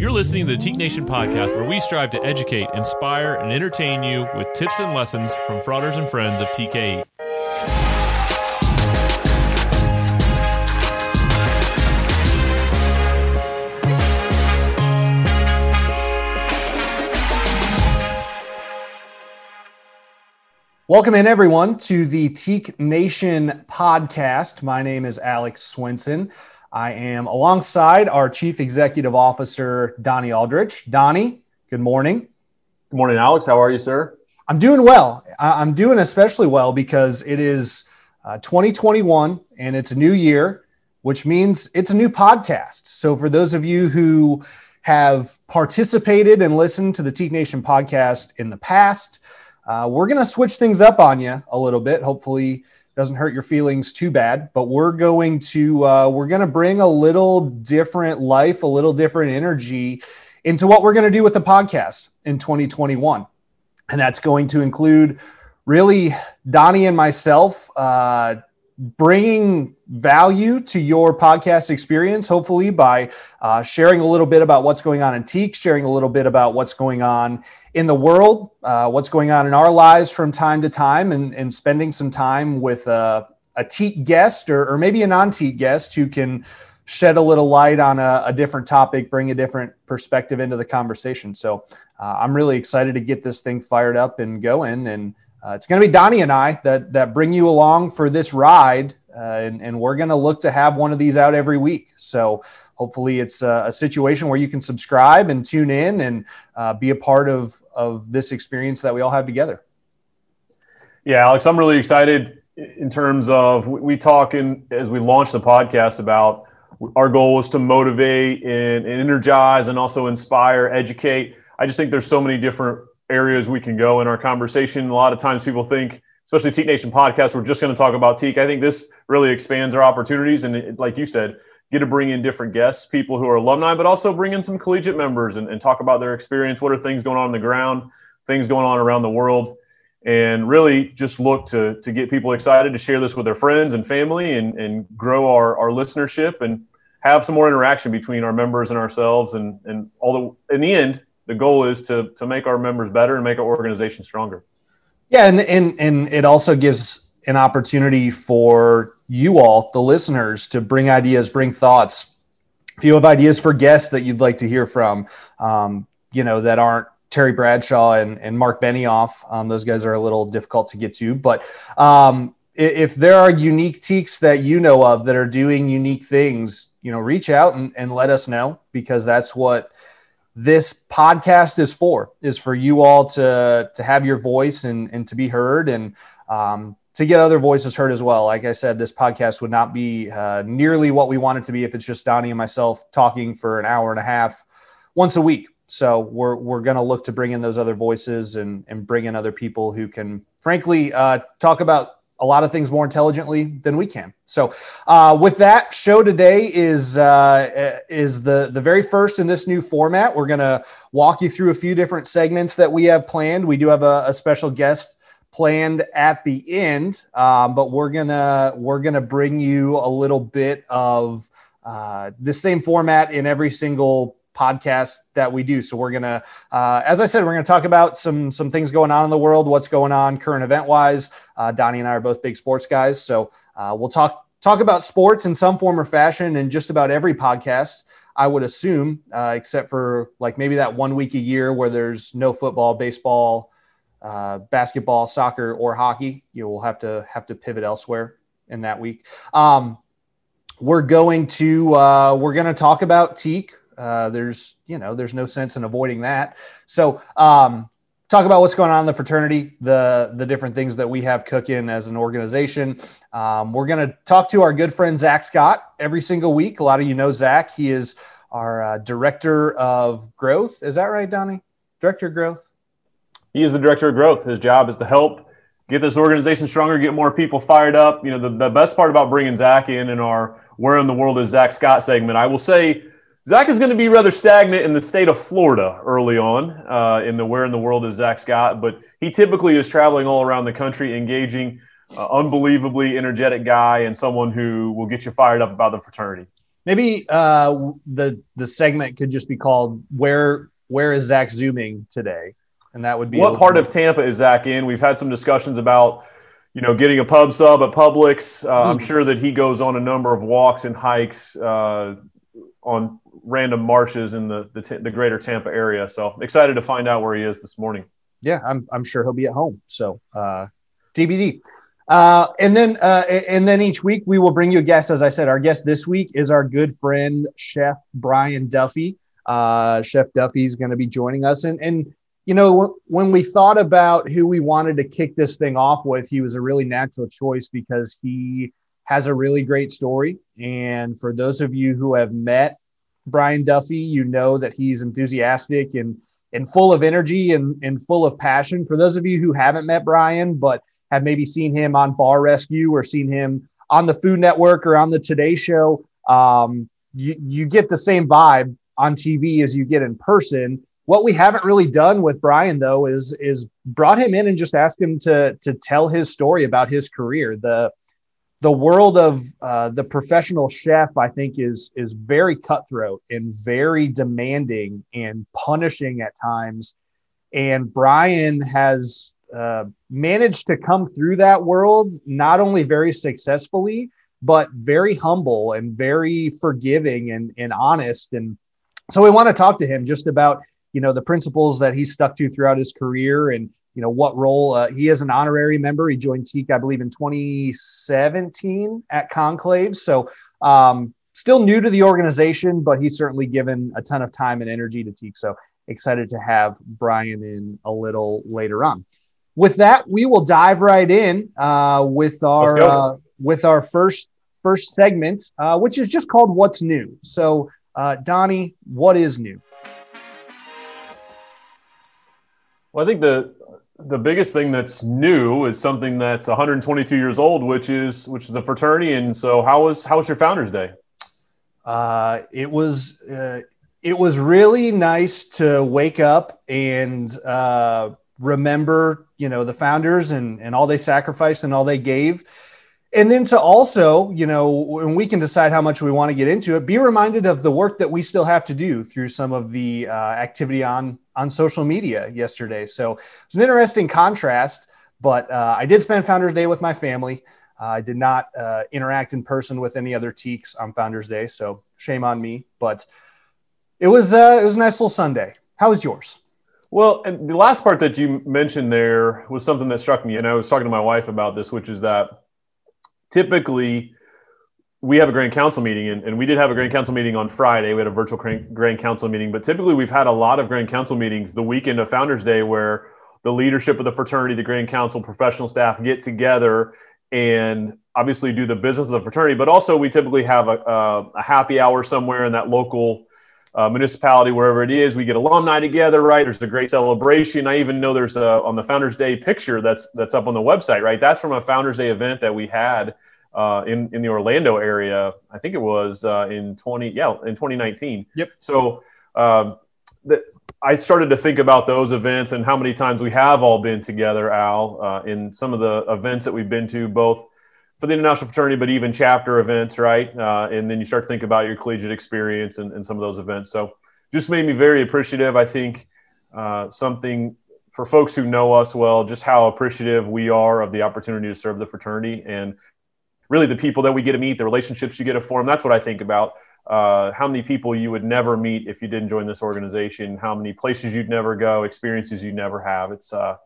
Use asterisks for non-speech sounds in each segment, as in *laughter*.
You're listening to the Teke Nation podcast, where we strive to educate, inspire, and entertain you with tips and lessons from fraters and friends of TKE. Welcome in, everyone, to the Teke Nation podcast. My name is Alex Swenson. I am alongside our Chief Executive Officer, Donnie Aldrich. Donnie, good morning. Good morning, Alex. How are you, sir? I'm doing well. I'm doing especially well because it is uh, 2021 and it's a new year, which means it's a new podcast. So, for those of you who have participated and listened to the Teke Nation podcast in the past, uh, we're going to switch things up on you a little bit. Hopefully, doesn't hurt your feelings too bad but we're going to uh, we're going to bring a little different life a little different energy into what we're going to do with the podcast in 2021 and that's going to include really donnie and myself uh, bringing value to your podcast experience, hopefully by uh, sharing a little bit about what's going on in Teke, sharing a little bit about what's going on in the world, uh, what's going on in our lives from time to time, and, and spending some time with a, a Teke guest or, or maybe a non Teke guest who can shed a little light on a, a, different topic, bring a different perspective into the conversation. So uh, I'm really excited to get this thing fired up and going. And uh, it's going to be Donnie and I that that bring you along for this ride, uh, and, and, we're going to look to have one of these out every week. So hopefully, it's a, a situation where you can subscribe and tune in and uh, be a part of of this experience that we all have together. Yeah, Alex, I'm really excited in terms of we talk in as we launch the podcast about our goal is to motivate and, and energize and also inspire, educate. I just think there's so many different areas we can go in our conversation. A lot of times people think, especially Teke Nation podcast, we're just going to talk about Teke. I think this really expands our opportunities. And it, like you said, get to bring in different guests, people who are alumni, but also bring in some collegiate members and, and talk about their experience. What are things going on on the ground, things going on around the world, and really just look to, to get people excited to share this with their friends and family and, and grow our, our listenership and have some more interaction between our members and ourselves. And, and all the, in the end, the goal is to to make our members better and make our organization stronger. Yeah, and and and it also gives an opportunity for you all, the listeners, to bring ideas, bring thoughts. If you have ideas for guests that you'd like to hear from, um, you know, that aren't Terry Bradshaw and, and Mark Benioff, um, those guys are a little difficult to get to. But um, if there are unique tekes that you know of that are doing unique things, you know, reach out and, and let us know because that's what this podcast is for is for you all to to have your voice and and to be heard and um, to get other voices heard as well. Like I said, this podcast would not be uh, nearly what we want it to be if it's just Donnie and myself talking for an hour and a half once a week. So we're we're going to look to bring in those other voices and and bring in other people who can, frankly, uh, talk about a lot of things more intelligently than we can. So, uh, with that, show today is uh, is the the very first in this new format. We're to walk you through a few different segments that we have planned. We do have a, a special guest planned at the end, um, but we're gonna we're gonna bring you a little bit of uh, the same format in every single podcast that we do. So we're gonna, uh, as I said, we're gonna talk about some some things going on in the world, what's going on current event wise. Uh, Donnie and I are both big sports guys, so uh, we'll talk talk about sports in some form or fashion in just about every podcast. I would assume, uh, except for like maybe that one week a year where there's no football, baseball, uh, basketball, soccer, or hockey. You will have to have to pivot elsewhere in that week. Um, we're going to uh, we're going to talk about Teke. Uh, there's, you know, there's no sense in avoiding that. So, um, talk about what's going on in the fraternity, the the different things that we have cooking as an organization. Um, we're going to talk to our good friend Zach Scott every single week. A lot of you know Zach. He is our uh, director of growth. Is that right, Donnie? Director of growth. He is the director of growth. His job is to help get this organization stronger, get more people fired up. You know, the, the best part about bringing Zach in in our "Where in the World is Zach Scott" segment, I will say Zach is going to be rather stagnant in the state of Florida early on uh, in the Where in the World is Zach Scott, but he typically is traveling all around the country, engaging uh, unbelievably energetic guy and someone who will get you fired up about the fraternity. maybe uh, the the segment could just be called "Where Where is Zach zooming today?" And that would be what part of Tampa is Zach in? We've had some discussions about you know, getting a pub sub at Publix. Uh, I'm hmm. sure that he goes on a number of walks and hikes uh, on random marshes in the the, the, greater Tampa area. So excited to find out where he is this morning. Yeah, I'm I'm sure he'll be at home. So uh, TBD. Uh, and then uh, and then each week we will bring you a guest. As I said, our guest this week is our good friend Chef Brian Duffy. Uh, Chef Duffy is going to be joining us, and and you know, when we thought about who we wanted to kick this thing off with, he was a really natural choice because he has a really great story. And for those of you who have met Brian Duffy, you know that he's enthusiastic and and full of energy and, and full of passion. For those of you who haven't met Brian, but have maybe seen him on Bar Rescue or seen him on the Food Network or on the Today Show, um, you, you get the same vibe on TV as you get in person. What we haven't really done with Brian though is is brought him in and just asked him to to tell his story about his career. The the world of uh, the professional chef, I think, is is very cutthroat and very demanding and punishing at times. And Brian has uh, managed to come through that world not only very successfully, but very humble and very forgiving and, and honest. And so we want to talk to him just about you know the principles that he stuck to throughout his career and you know what role uh, he is an honorary member. He joined teke i believe in 2017 at conclave. So um, still new to the organization but he's certainly given a ton of time and energy to teke. So excited to have brian in a little later on. With that we will dive right in uh, with our uh, with our first first segment uh, which is just called what's new? So uh, donnie what is new? Well, I think the the biggest thing that's new is something that's 122 years old, which is which is a fraternity. And so, how was how was your Founders Day? Uh, it was uh, it was really nice to wake up and uh, remember, you know, the founders and and all they sacrificed and all they gave and then to also you know when we can decide how much we want to get into it be reminded of the work that we still have to do through some of the uh, activity on on social media yesterday. So it's an interesting contrast but uh, i did spend founders day with my family. Uh, i did not uh, interact in person with any other tekes on founders day so shame on me but it was uh, it was a nice little sunday. How was yours? Well, and the last part that you mentioned there was something that struck me, and I was talking to my wife about this, which is that typically we have a grand council meeting and, and, we did have a grand council meeting on friday. We had a virtual grand council meeting but typically we've had a lot of grand council meetings the weekend of founders day where the leadership of the fraternity the grand council professional staff get together and obviously do the business of the fraternity but also we typically have a, a, a happy hour somewhere in that local uh, municipality, wherever it is. We get alumni together, right? There's a great celebration. I even know there's a on the Founders Day picture that's that's up on the website, right? That's from a Founders Day event that we had uh, in in the Orlando area. I think it was uh, in 20 yeah in 2019. Yep. So um, the, I started to think about those events and how many times we have all been together, Al, uh, in some of the events that we've been to, both for the international fraternity, but even chapter events, right? Uh, and then you start to think about your collegiate experience and, and, some of those events. So just made me very appreciative. I think uh, something for folks who know us well, just how appreciative we are of the opportunity to serve the fraternity and really the people that we get to meet, the relationships you get to form. That's what I think about. Uh, how many people you would never meet if you didn't join this organization, how many places you'd never go, experiences you'd never have. It's, uh,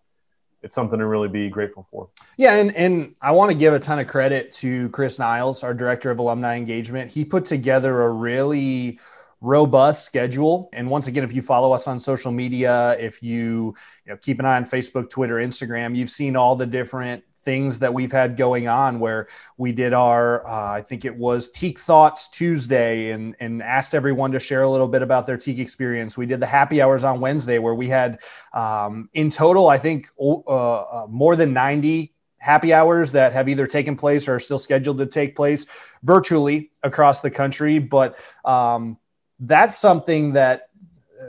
it's something to really be grateful for. Yeah, and and I want to give a ton of credit to Chris Niles, our director of alumni engagement. He put together a really robust schedule. And once again, if you follow us on social media, if you, you know, keep an eye on Facebook, Twitter, Instagram, you've seen all the different things that we've had going on where we did our uh, i think it was teke thoughts tuesday and and asked everyone to share a little bit about their teke experience. We did the happy hours on wednesday where we had um, in total i think uh, uh, more than 90 happy hours that have either taken place or are still scheduled to take place virtually across the country. But um, that's something that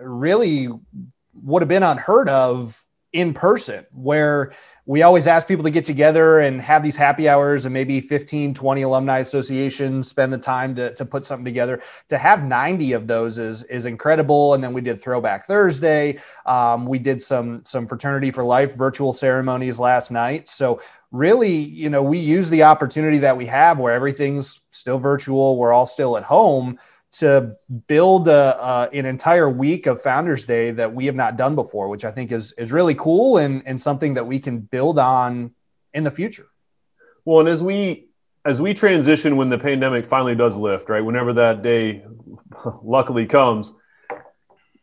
really would have been unheard of in person where we always ask people to get together and have these happy hours and maybe 15 20 alumni associations spend the time to, to put something together. To have 90 of those is is incredible. And then we did throwback thursday. Um, we did some some fraternity for life virtual ceremonies last night. So really you know we use the opportunity that we have where everything's still virtual we're all still at home to build a, an entire week of Founders Day that we have not done before, which I think is is really cool and and something that we can build on in the future. Well, and as we as we transition when the pandemic finally does lift, right? Whenever that day *laughs* luckily comes,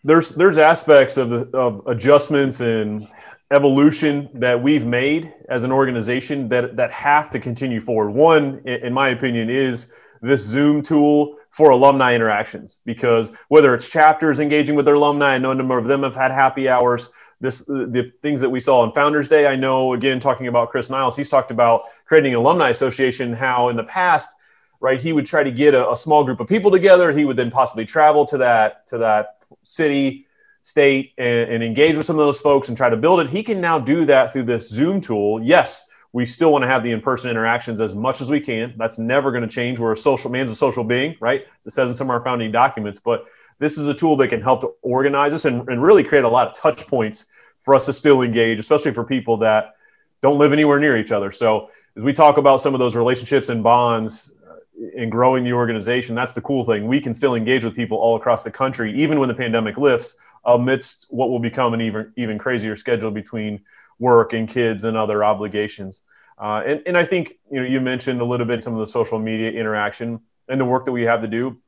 there's there's aspects of of adjustments and evolution that we've made as an organization that that have to continue forward. One, in my opinion, is this Zoom tool for alumni interactions because whether it's chapters engaging with their alumni, I know a number of them have had happy hours. This the things that we saw on Founders Day. I know again talking about Chris Niles, he's talked about creating an alumni association. How in the past, right, he would try to get a, a small group of people together. He would then possibly travel to that to that city, state, and, and engage with some of those folks and try to build it. He can now do that through this Zoom tool. Yes, we still want to have the in-person interactions as much as we can. That's never going to change. We're a social man's a social being, right? It says in some of our founding documents. But this is a tool that can help to organize us and, and really create a lot of touch points for us to still engage, especially for people that don't live anywhere near each other. So as we talk about some of those relationships and bonds uh, in growing the organization, that's the cool thing. We can still engage with people all across the country, even when the pandemic lifts, amidst what will become an even even crazier schedule between work and kids and other obligations. Uh, and, and I think you know you mentioned a little bit some of the social media interaction and the work that we have to do.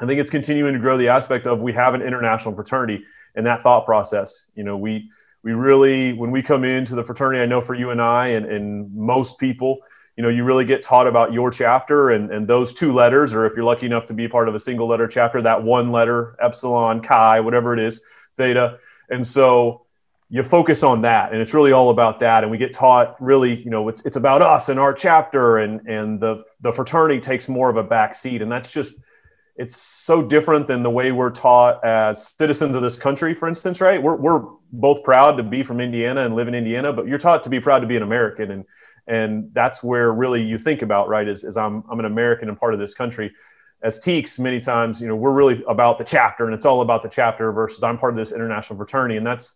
I think it's continuing to grow the aspect of we have an international fraternity and that thought process. You know, we we really when we come into the fraternity, I know for you and I and, and most people, you know, you really get taught about your chapter and, and those two letters, or if you're lucky enough to be part of a single letter chapter, that one letter, epsilon, chi, whatever it is, theta. And so you focus on that and it's really all about that and we get taught really you know it's, it's about us and our chapter and and the the fraternity takes more of a back seat and that's just it's so different than the way we're taught as citizens of this country for instance right? We're, we're both proud to be from indiana and live in indiana but you're taught to be proud to be an american and and that's where really you think about right is, is I'm, I'm an american and part of this country. As tekes many times you know we're really about the chapter and it's all about the chapter versus i'm part of this international fraternity and that's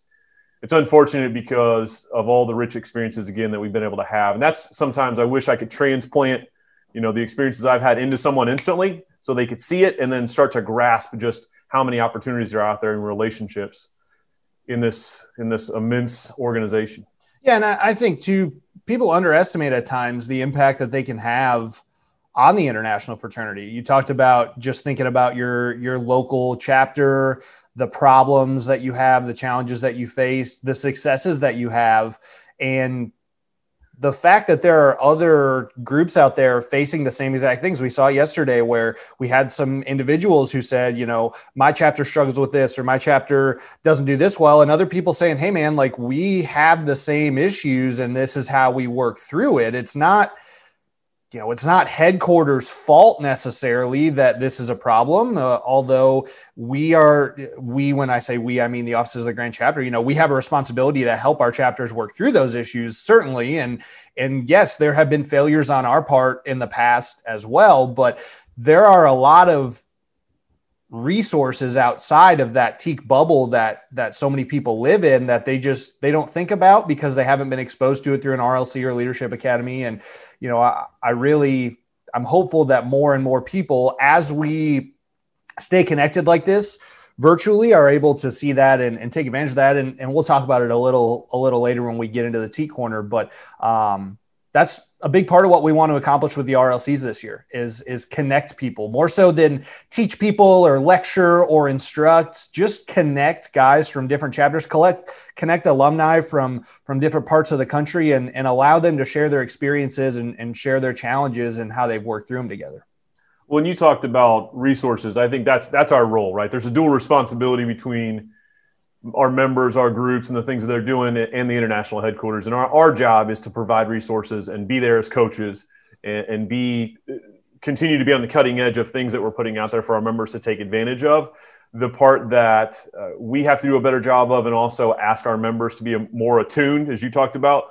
it's unfortunate because of all the rich experiences again that we've been able to have. And that's sometimes i wish i could transplant you know the experiences i've had into someone instantly so they could see it and then start to grasp just how many opportunities are out there in relationships in this in this immense organization. Yeah and i think too people underestimate at times the impact that they can have on the international fraternity. You talked about just thinking about your your local chapter the problems that you have, the challenges that you face, the successes that you have, and the fact that there are other groups out there facing the same exact things. We saw yesterday where we had some individuals who said you know my chapter struggles with this or my chapter doesn't do this well and other people saying hey man like we have the same issues and this is how we work through it. It's not you know, it's not headquarters' fault necessarily that this is a problem. Uh, although we are, we, when I say we, I mean the offices of the Grand Chapter. You know, we have a responsibility to help our chapters work through those issues, certainly. And and yes, there have been failures on our part in the past as well. But there are a lot of resources outside of that teke bubble that that so many people live in that they just they don't think about because they haven't been exposed to it through an RLC or leadership academy. And you know I, I really I'm hopeful that more and more people as we stay connected like this virtually are able to see that and, and take advantage of that. And, and we'll talk about it a little a little later when we get into the teke corner. But um that's a big part of what we want to accomplish with the RLCs this year is is connect people more so than teach people or lecture or instruct. Just connect guys from different chapters collect connect alumni from from different parts of the country and, and allow them to share their experiences and, and share their challenges and how they've worked through them together. When you talked about resources i think that's that's our role right? There's a dual responsibility between our members, our groups, and the things that they're doing and the international headquarters. And our, our job is to provide resources and be there as coaches and, and be continue to be on the cutting edge of things that we're putting out there for our members to take advantage of. the part that uh, we have to do a better job of and also ask our members to be more attuned, as you talked about,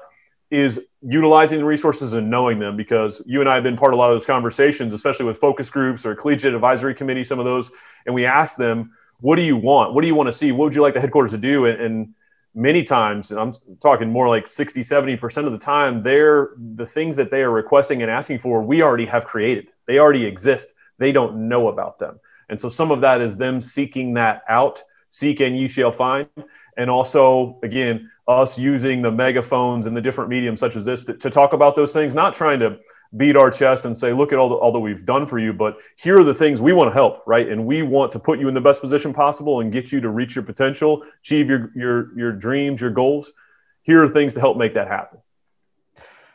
is utilizing the resources and knowing them because you and I have been part of a lot of those conversations, especially with focus groups or collegiate advisory committee, some of those, and we ask them, what do you want? What do you want to see? What would you like the headquarters to do? And, and many times, and I'm talking more like 60, 70% of the time, they're the things that they are requesting and asking for, we already have created. They already exist. They don't know about them. And so some of that is them seeking that out, seek and ye shall find. And also, again, us using the megaphones and the different mediums such as this to, to talk about those things, not trying to beat our chest and say, look at all, the, all that we've done for you, but here are the things we want to help, right? And we want to put you in the best position possible and get you to reach your potential, achieve your, your, your dreams, your goals. Here are things to help make that happen.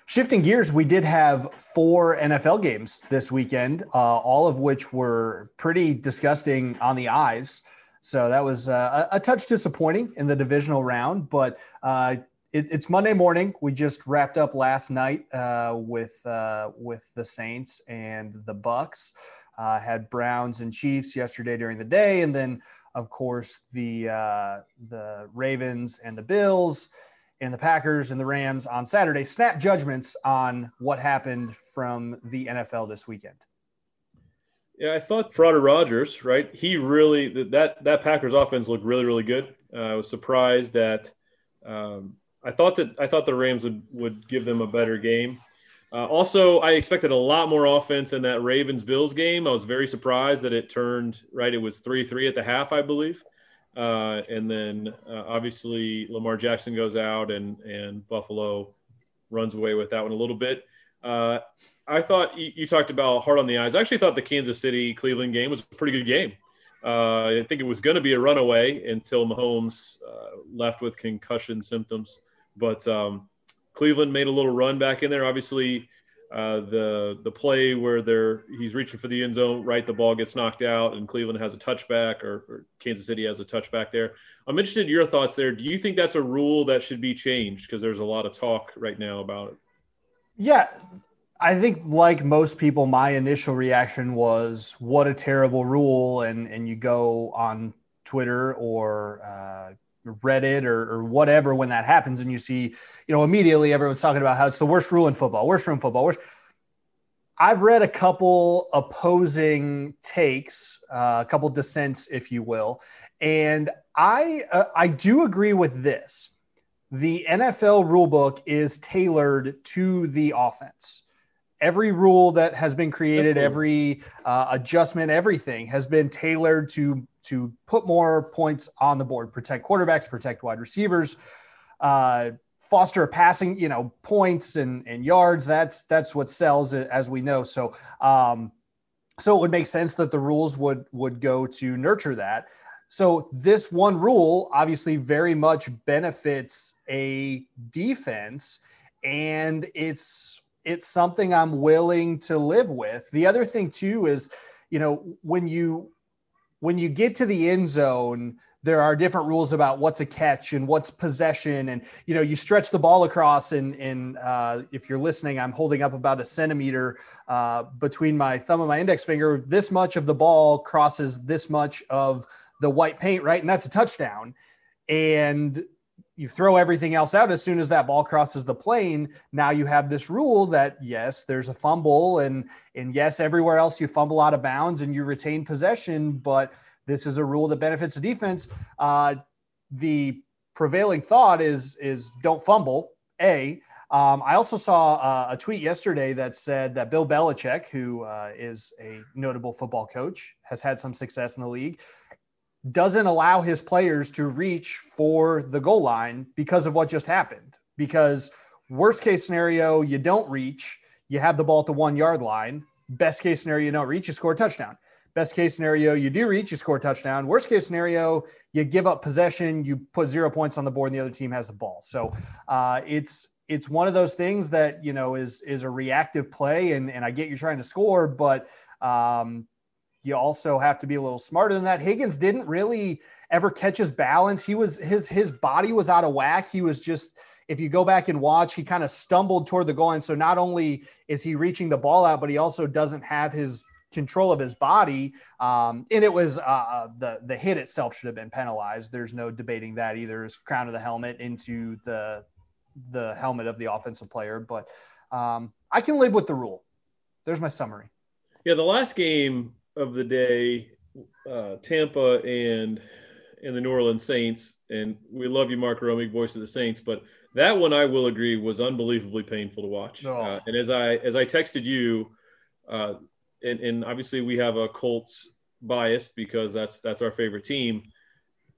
Shifting gears, we did have four NFL games this weekend, uh, all of which were pretty disgusting on the eyes. So that was uh, a, touch disappointing in the divisional round, but uh, it, it's Monday morning. We just wrapped up last night uh, with uh, with the Saints and the Bucks. Uh, had Browns and Chiefs yesterday during the day, and then of course the the Ravens and the Bills and the Packers and the Rams on Saturday snap judgments on what happened from the NFL this weekend. Yeah, I thought Frater Rodgers, right? He really that that Packers offense looked really really good. Uh, I was surprised that um, I thought that I thought the Rams would would give them a better game. Uh, also, I expected a lot more offense in that Ravens Bills game. I was very surprised that it turned right. It was three three at the half, I believe. Uh, and then uh, obviously Lamar Jackson goes out and and Buffalo runs away with that one a little bit. Uh, I thought you, you, talked about hard on the eyes. I actually thought the Kansas City Cleveland game was a pretty good game. Uh, I think it was going to be a runaway until Mahomes uh, left with concussion symptoms. But um, Cleveland made a little run back in there. Obviously, uh, the the play where they're he's reaching for the end zone, right? The ball gets knocked out, and Cleveland has a touchback, or, or, Kansas City has a touchback there. I'm interested in your thoughts there. Do you think that's a rule that should be changed? Because there's a lot of talk right now about it. Yeah, I think like most people, my initial reaction was, "What a terrible rule!" and and you go on Twitter or uh, Reddit or, or, whatever when that happens, and you see, you know, immediately everyone's talking about how it's the worst rule in football, worst rule in football, worst. I've read a couple opposing takes, uh, a couple dissents, if you will, and I uh, I do agree with this. The NFL rulebook is tailored to the offense every rule that has been created, every uh, adjustment, everything has been tailored to to put more points on the board, protect quarterbacks, protect wide receivers, uh, foster passing, you know, points and and yards. That's that's what sells, as we know. So. Um, so it would make sense that the rules would would go to nurture that. So this one rule obviously very much benefits a defense and it's it's something I'm willing to live with. The other thing too is, you know, when you when you get to the end zone, there are different rules about what's a catch and what's possession, and you know, you stretch the ball across. And and uh, if you're listening, I'm holding up about a centimeter uh, between my thumb and my index finger. This much of the ball crosses this much of the white paint, right? And that's a touchdown. And you throw everything else out as soon as that ball crosses the plane now you have this rule that yes there's a fumble and and yes everywhere else you fumble out of bounds and you retain possession but this is a rule that benefits the defense. Uh, the prevailing thought is is don't fumble a. Um, I also saw uh, a tweet yesterday that said that Bill Belichick, who uh, is a notable football coach, has had some success in the league, doesn't allow his players to reach for the goal line because of what just happened. Because worst case scenario, you don't reach, you have the ball at the one yard line. Best case scenario, you don't reach, you score a touchdown. Best case scenario, you do reach, you score a touchdown. Worst case scenario, you give up possession, you put zero points on the board, and the other team has the ball. So uh, it's it's one of those things that you know is is a reactive play, and and I get you trying to score, but um, you also have to be a little smarter than that. Higgins didn't really ever catch his balance. He was his his body was out of whack. He was just if you go back and watch, he kind of stumbled toward the goal line. So not only is he reaching the ball out, but he also doesn't have his control of his body. Um, and it was uh, uh, the the hit itself should have been penalized. There's no debating that either. His crown of the helmet into the the helmet of the offensive player, but um, I can live with the rule. There's my summary. Yeah, the last game of the day, uh, Tampa and and the New Orleans Saints, and we love you, Mark Romig, voice of the Saints, but that one I will agree was unbelievably painful to watch. Oh. Uh, and as I as I texted you, uh, and, and obviously we have a Colts bias because that's that's our favorite team.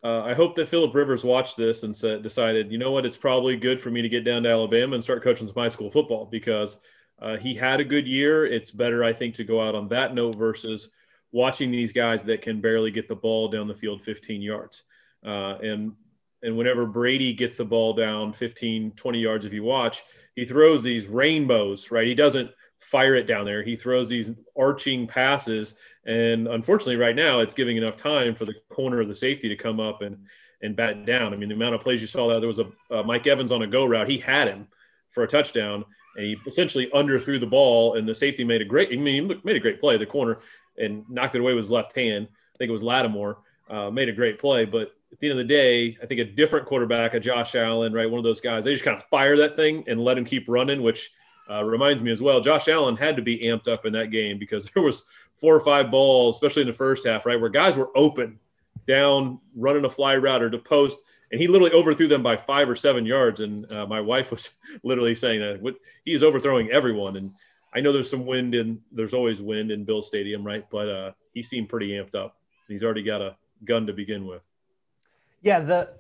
Uh, I hope that Philip Rivers watched this and said, decided, you know what, it's probably good for me to get down to Alabama and start coaching some high school football because uh, he had a good year. It's better, I think, to go out on that note versus watching these guys that can barely get the ball down the field 15 yards. Uh, and and whenever Brady gets the ball down 15, 20 yards, if you watch, he throws these rainbows, right? He doesn't fire it down there. He throws these arching passes. And unfortunately, right now, it's giving enough time for the corner of the safety to come up and, and bat down. I mean, the amount of plays you saw that there was a uh, Mike Evans on a go route. He had him for a touchdown and he essentially underthrew the ball. And the safety made a great, I mean, made a great play, the corner, and knocked it away with his left hand. I think it was Lattimore, uh, made a great play. But at the end of the day, I think a different quarterback, a Josh Allen, right, one of those guys, they just kind of fire that thing and let him keep running, which uh, reminds me as well. Josh Allen had to be amped up in that game because *laughs* there was four or five balls, especially in the first half, right, where guys were open down, running a fly route or to post, and he literally overthrew them by five or seven yards. And uh, my wife was *laughs* literally saying that he is overthrowing everyone. And I know there's some wind and there's always wind in Bill Stadium, right? But uh, he seemed pretty amped up. He's already got a gun to begin with. Yeah, the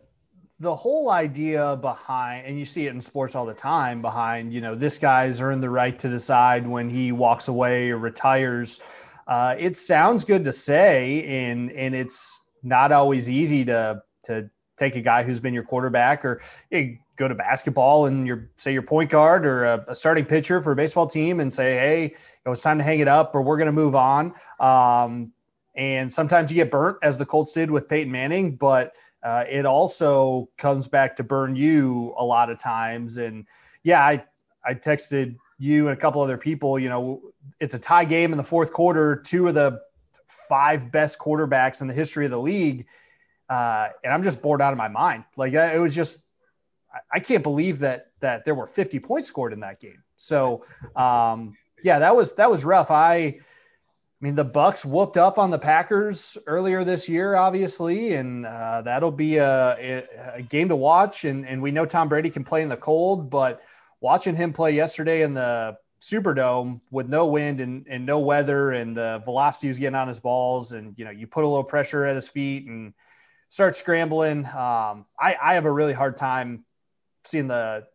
the whole idea behind, and you see it in sports all the time, behind you know this guy's earned the right to decide when he walks away or retires. Uh, it sounds good to say, and and it's not always easy to to take a guy who's been your quarterback or go to basketball and you're say your point guard or a, a, starting pitcher for a baseball team and say hey you know, it's time to hang it up or we're going to move on um, and sometimes you get burnt as the colts did with peyton manning but uh, it also comes back to burn you a lot of times. And yeah, I, I texted you and a couple other people, you know, it's a tie game in the fourth quarter, two of the five best quarterbacks in the history of the league. Uh, and I'm just bored out of my mind. Like it was just, I can't believe that, that there were 50 points scored in that game. So, um, yeah, that was, that was rough. I, I mean, the Bucks whooped up on the Packers earlier this year, obviously, and uh, that'll be a, a, game to watch. And, and we know Tom Brady can play in the cold, but watching him play yesterday in the Superdome with no wind and, and no weather, and the velocity was getting on his balls, and you know, you put a little pressure at his feet and start scrambling. Um, I, I have a really hard time seeing the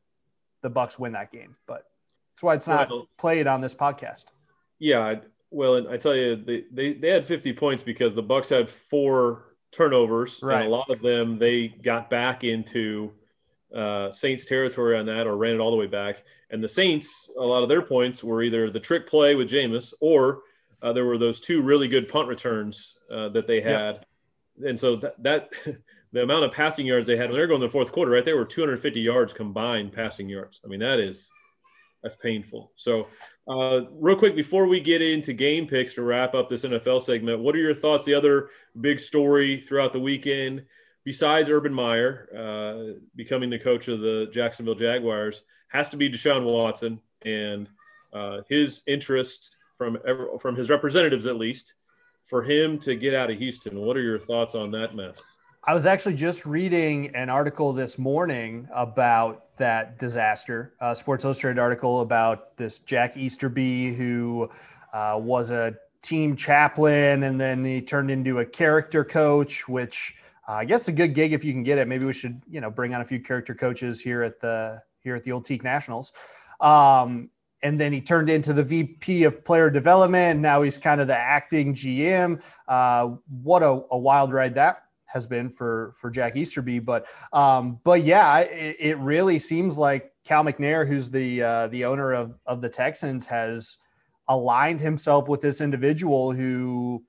the Bucks win that game, but that's why it's not well, played on this podcast. Yeah, well, and I tell you, they, they, they had 50 points because the Bucks had four turnovers, right. and a lot of them they got back into uh, Saints territory on that or ran it all the way back. And the Saints, a lot of their points were either the trick play with Jameis or uh, there were those two really good punt returns uh, that they had. Yep. And so that, that *laughs* the amount of passing yards they had when they're going in the fourth quarter, right? They were 250 yards combined passing yards. I mean, that is that's painful. So uh, real quick, before we get into game picks to wrap up this NFL segment, what are your thoughts? The other big story throughout the weekend, besides Urban Meyer uh, becoming the coach of the Jacksonville Jaguars, has to be Deshaun Watson and uh, his interest from from his representatives, at least, for him to get out of Houston. What are your thoughts on that mess? I was actually just reading an article this morning about that disaster, a Sports Illustrated article about this Jack Easterby who uh, was a team chaplain and then he turned into a character coach, which uh, I guess a good gig if you can get it. Maybe we should, you know, bring on a few character coaches here at the here at the Old Teke Nationals. Um, and then he turned into the VP of player development. Now he's kind of the acting GM. Uh, what a, a wild ride that has been for for Jack Easterby. But um, but yeah, it, it, really seems like Cal McNair, who's the uh, the owner of of the Texans, has aligned himself with this individual who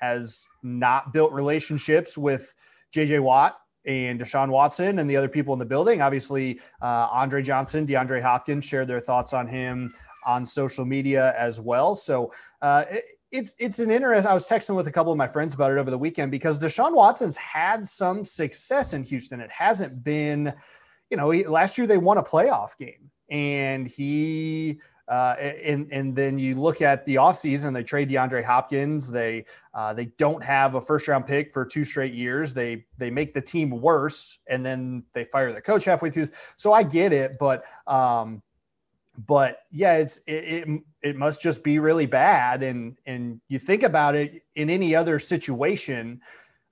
has not built relationships with JJ Watt and Deshaun Watson and the other people in the building. Obviously, uh, Andre Johnson, DeAndre Hopkins shared their thoughts on him on social media as well. So uh, it, it's it's an interest. I was texting with a couple of my friends about it over the weekend because Deshaun Watson's had some success in Houston. It hasn't been, you know, he, last year they won a playoff game, and he uh, and and then you look at the offseason, they trade DeAndre Hopkins. They uh, they don't have a first round pick for two straight years. They they make the team worse, and then they fire the coach halfway through. So I get it, but um, but yeah, it's it, it, it must just be really bad. And and you think about it in any other situation,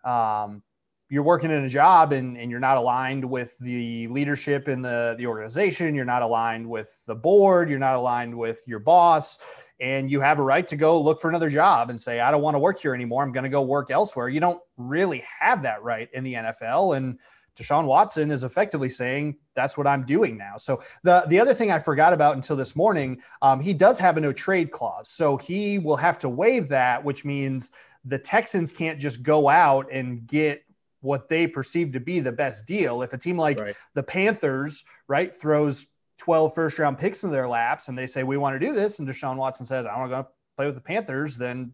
um, you're working in a job and, and you're not aligned with the leadership in the, the organization, you're not aligned with the board, you're not aligned with your boss, and you have a right to go look for another job and say, I don't want to work here anymore. I'm going to go work elsewhere. You don't really have that right in the NFL. And Deshaun Watson is effectively saying that's what I'm doing now. So the the other thing I forgot about until this morning, um, he does have a no trade clause, so he will have to waive that, which means the Texans can't just go out and get what they perceive to be the best deal. If a team like right. the Panthers, right, throws 12 first round picks in their laps and they say, we want to do this. And Deshaun Watson says, I want to go play with the Panthers, then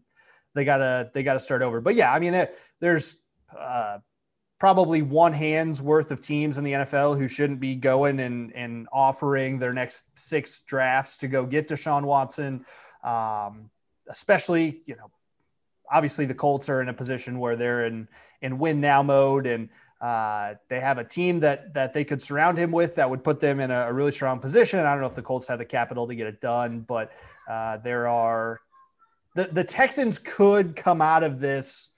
they gotta, they gotta start over. But yeah, I mean, there's uh, probably one hand's worth of teams in the NFL who shouldn't be going and, and offering their next six drafts to go get Deshaun Watson. Um, especially, you know, obviously the Colts are in a position where they're in in win now mode and uh, they have a team that that they could surround him with that would put them in a, a, really strong position. I don't know if the Colts have the capital to get it done, but uh, there are the the Texans could come out of this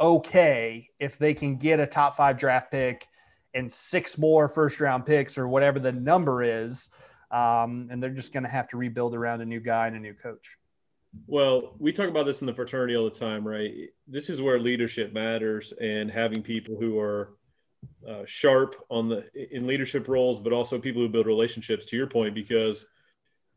okay if they can get a top five draft pick and six more first round picks or whatever the number is, um, and they're just going to have to rebuild around a new guy and a new coach. Well, we talk about this in the fraternity all the time, right? This is where leadership matters and having people who are uh, sharp on the in leadership roles, but also people who build relationships. To your point, because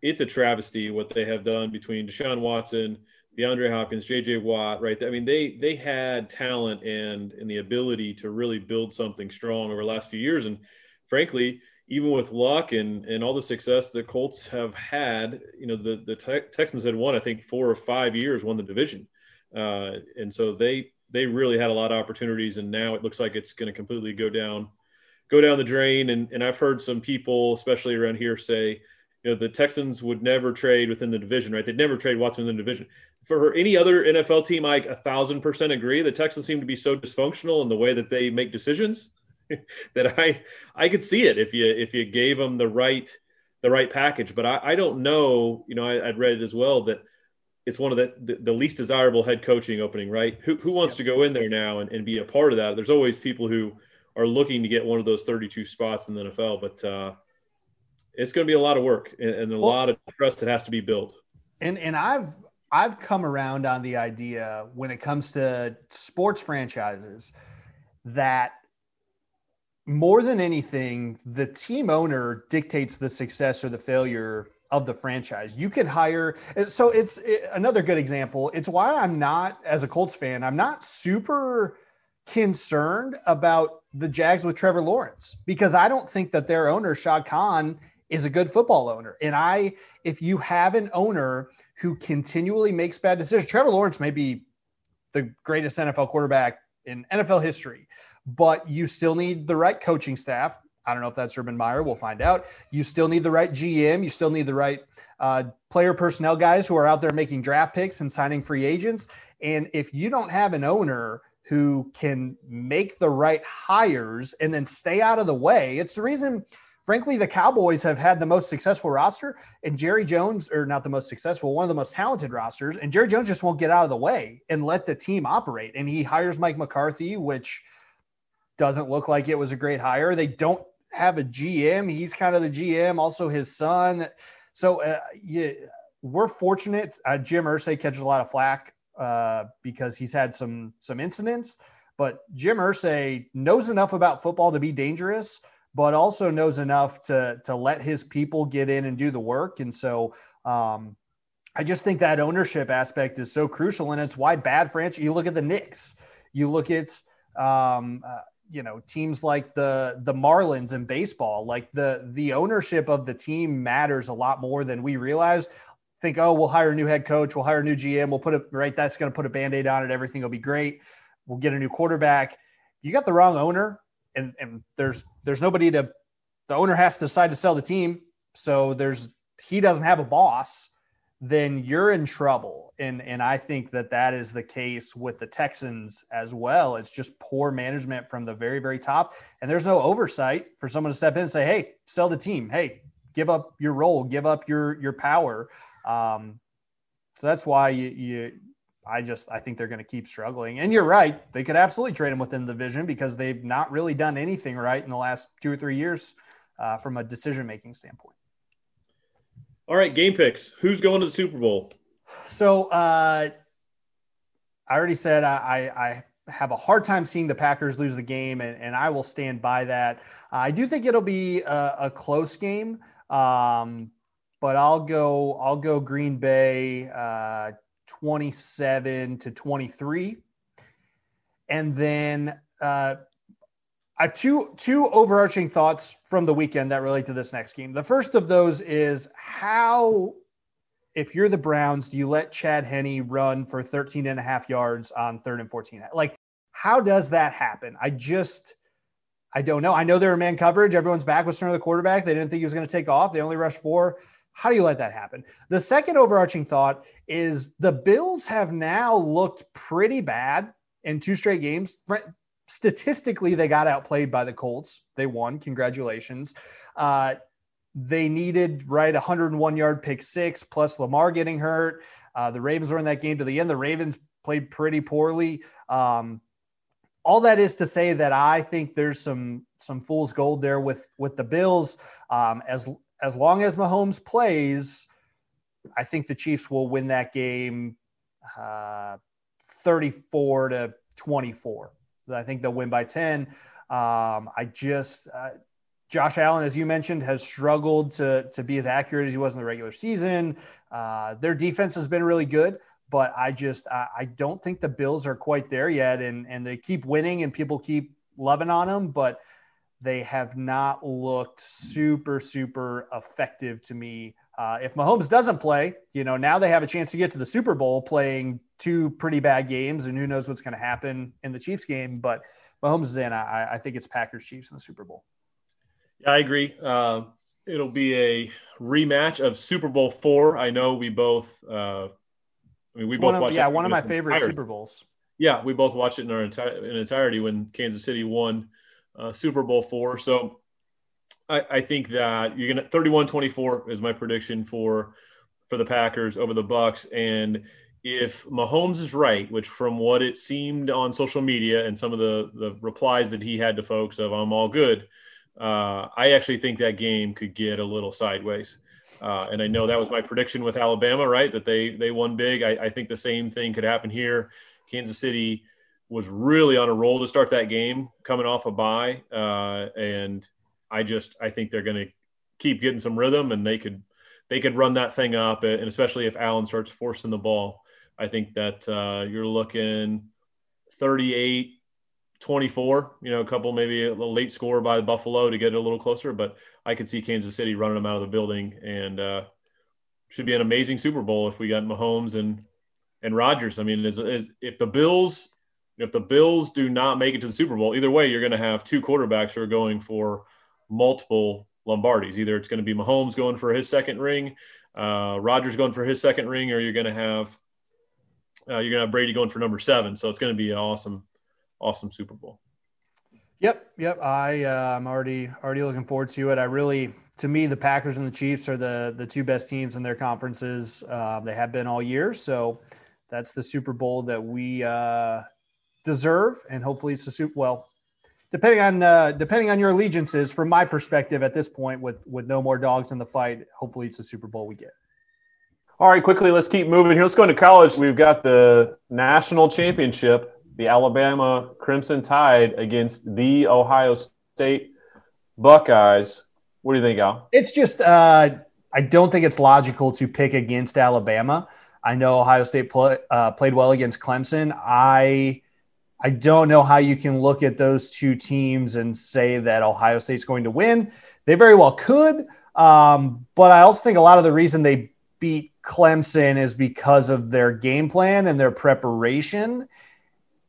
it's a travesty what they have done between Deshaun Watson, DeAndre Hopkins, J.J. Watt, right? I mean, they they had talent and and the ability to really build something strong over the last few years, and frankly, even with luck and and all the success the Colts have had, you know, the the te- Texans had won I think four or five years, won the division, uh, and so they they really had a lot of opportunities, and now it looks like it's going to completely go down go down the drain. And and I've heard some people, especially around here, say. You know, the Texans would never trade within the division, right? They'd never trade Watson in the division. For any other NFL team, I a thousand percent agree. The Texans seem to be so dysfunctional in the way that they make decisions *laughs* that I I could see it if you if you gave them the right the right package. But I, I don't know. You know, I, would read it as well that it's one of the, the, the least desirable head coaching opening. Right? Who who wants to go in there now and, and be a part of that? There's always people who are looking to get one of those 32 spots in the NFL, but uh, it's going to be a lot of work and, and a well, lot of trust that has to be built. And and I've I've come around on the idea when it comes to sports franchises that more than anything, the team owner dictates the success or the failure of the franchise. You can hire. So it's another good example. It's why I'm not, as a Colts fan, I'm not super concerned about the Jags with Trevor Lawrence because I don't think that their owner, Shad Khan, is a good football owner. And I, if you have an owner who continually makes bad decisions, Trevor Lawrence may be the greatest NFL quarterback in NFL history but you still need the right coaching staff. I don't know if that's Urban Meyer. We'll find out. You still need the right GM. You still need the right uh, player personnel guys who are out there making draft picks and signing free agents. And if you don't have an owner who can make the right hires and then stay out of the way, it's the reason, frankly, the Cowboys have had the most successful roster and Jerry Jones, or not the most successful, one of the most talented rosters. And Jerry Jones just won't get out of the way and let the team operate. And he hires Mike McCarthy, which – doesn't look like it was a great hire. They don't have a GM. He's kind of the GM, also his son. So uh, we're fortunate. Uh, Jim Irsay catches a lot of flack uh, because he's had some some incidents, but Jim Irsay knows enough about football to be dangerous, but also knows enough to to let his people get in and do the work. And so um, I just think that ownership aspect is so crucial, and it's why bad franchise. You look at the Knicks. You look at um, uh, you know teams like the the Marlins in baseball like the the ownership of the team matters a lot more than we realize think, oh, we'll hire a new head coach, we'll hire a new GM, we'll put it right. That's going to put a band aid on it. Everything will be great. We'll get a new quarterback. You got the wrong owner, and and there's there's nobody to. The owner has to decide to sell the team, so there's he doesn't have a boss. Then you're in trouble, and and I think that that is the case with the Texans as well. It's just poor management from the very very top, and there's no oversight for someone to step in and say, "Hey, sell the team. Hey, give up your role, give up your your power." Um, so that's why you, you I just I think they're going to keep struggling. And you're right; they could absolutely trade him within the division because they've not really done anything right in the last two or three years uh, from a decision making standpoint. All right, game picks. Who's going to the Super Bowl? So uh, I already said I, I, have a hard time seeing the Packers lose the game, and, and I will stand by that. I do think it'll be a, a close game. Um, but I'll go I'll go Green Bay uh, 27 to 23. And then uh, I have two two overarching thoughts from the weekend that relate to this next game. The first of those is how if you're the Browns, do you let Chad Henne run for 13 and a half yards on third and 14? Like, how does that happen? I just I don't know. I know they're in man coverage. Everyone's back was turned the quarterback. They didn't think he was going to take off. They only rushed four. How do you let that happen? The second overarching thought is the Bills have now looked pretty bad in two straight games. Statistically, they got outplayed by the Colts. They won. Congratulations. Uh, they needed right 101 yard pick six plus Lamar getting hurt. Uh, the Ravens were in that game to the end. The Ravens played pretty poorly. Um, all that is to say that I think there's some some fool's gold there with with the Bills. Um, as as long as Mahomes plays, I think the Chiefs will win that game uh, 34 to 24. I think they'll win by 10. Um, I just, uh, Josh Allen, as you mentioned, has struggled to, to be as accurate as he was in the regular season. Uh, their defense has been really good, but I just, I, I don't think the Bills are quite there yet. And, and they keep winning and people keep loving on them. But they have not looked super, super effective to me. Uh, if Mahomes doesn't play, you know, now they have a chance to get to the Super Bowl playing two pretty bad games, and who knows what's going to happen in the Chiefs game. But Mahomes is in. I, I, think it's Packers Chiefs in the Super Bowl. Yeah, I agree. Uh, it'll be a rematch of Super Bowl four. I know we both. Uh, I mean, we both watched. Yeah, one of my favorite entirety. Super Bowls. Yeah, we both watched it in our entire in entirety when Kansas City won uh, Super Bowl four. So I, I think that you're gonna 31-24 is my prediction for for the Packers over the Bucs. And if Mahomes is right, which from what it seemed on social media and some of the the replies that he had to folks of I'm all good, uh, I actually think that game could get a little sideways. Uh, and I know that was my prediction with Alabama, right? That they they won big. I, I think the same thing could happen here. Kansas City was really on a roll to start that game, coming off a bye, uh, and I just I think they're going to keep getting some rhythm, and they could they could run that thing up, and especially if Allen starts forcing the ball, I think that uh, you're looking 38 24, you know, a couple maybe a late score by Buffalo to get it a little closer, but I could see Kansas City running them out of the building and uh, should be an amazing Super Bowl if we got Mahomes and and Rodgers. I mean, is, is, if the Bills if the Bills do not make it to the Super Bowl, either way, you're going to have two quarterbacks who are going for multiple Lombardis. Either it's going to be Mahomes going for his second ring, uh, Rodgers going for his second ring, or you're going to have uh, you're going to have Brady going for number seven. So it's going to be an awesome, awesome Super Bowl. Yep, yep. I uh, I'm already already looking forward to it. I really, to me, the Packers and the Chiefs are the the two best teams in their conferences. Uh, they have been all year. So that's the Super Bowl that we uh, deserve, and hopefully it's a super. Well, depending on uh, depending on your allegiances, from my perspective at this point, with with no more dogs in the fight, hopefully it's a Super Bowl we get. All right, quickly, let's keep moving here. Let's go into college. We've got the national championship, the Alabama Crimson Tide against the Ohio State Buckeyes. What do you think, Al? It's just uh, I don't think it's logical to pick against Alabama. I know Ohio State play, uh, played well against Clemson. I I don't know how you can look at those two teams and say that Ohio State's going to win. They very well could. Um, but I also think a lot of the reason they beat Clemson is because of their game plan and their preparation.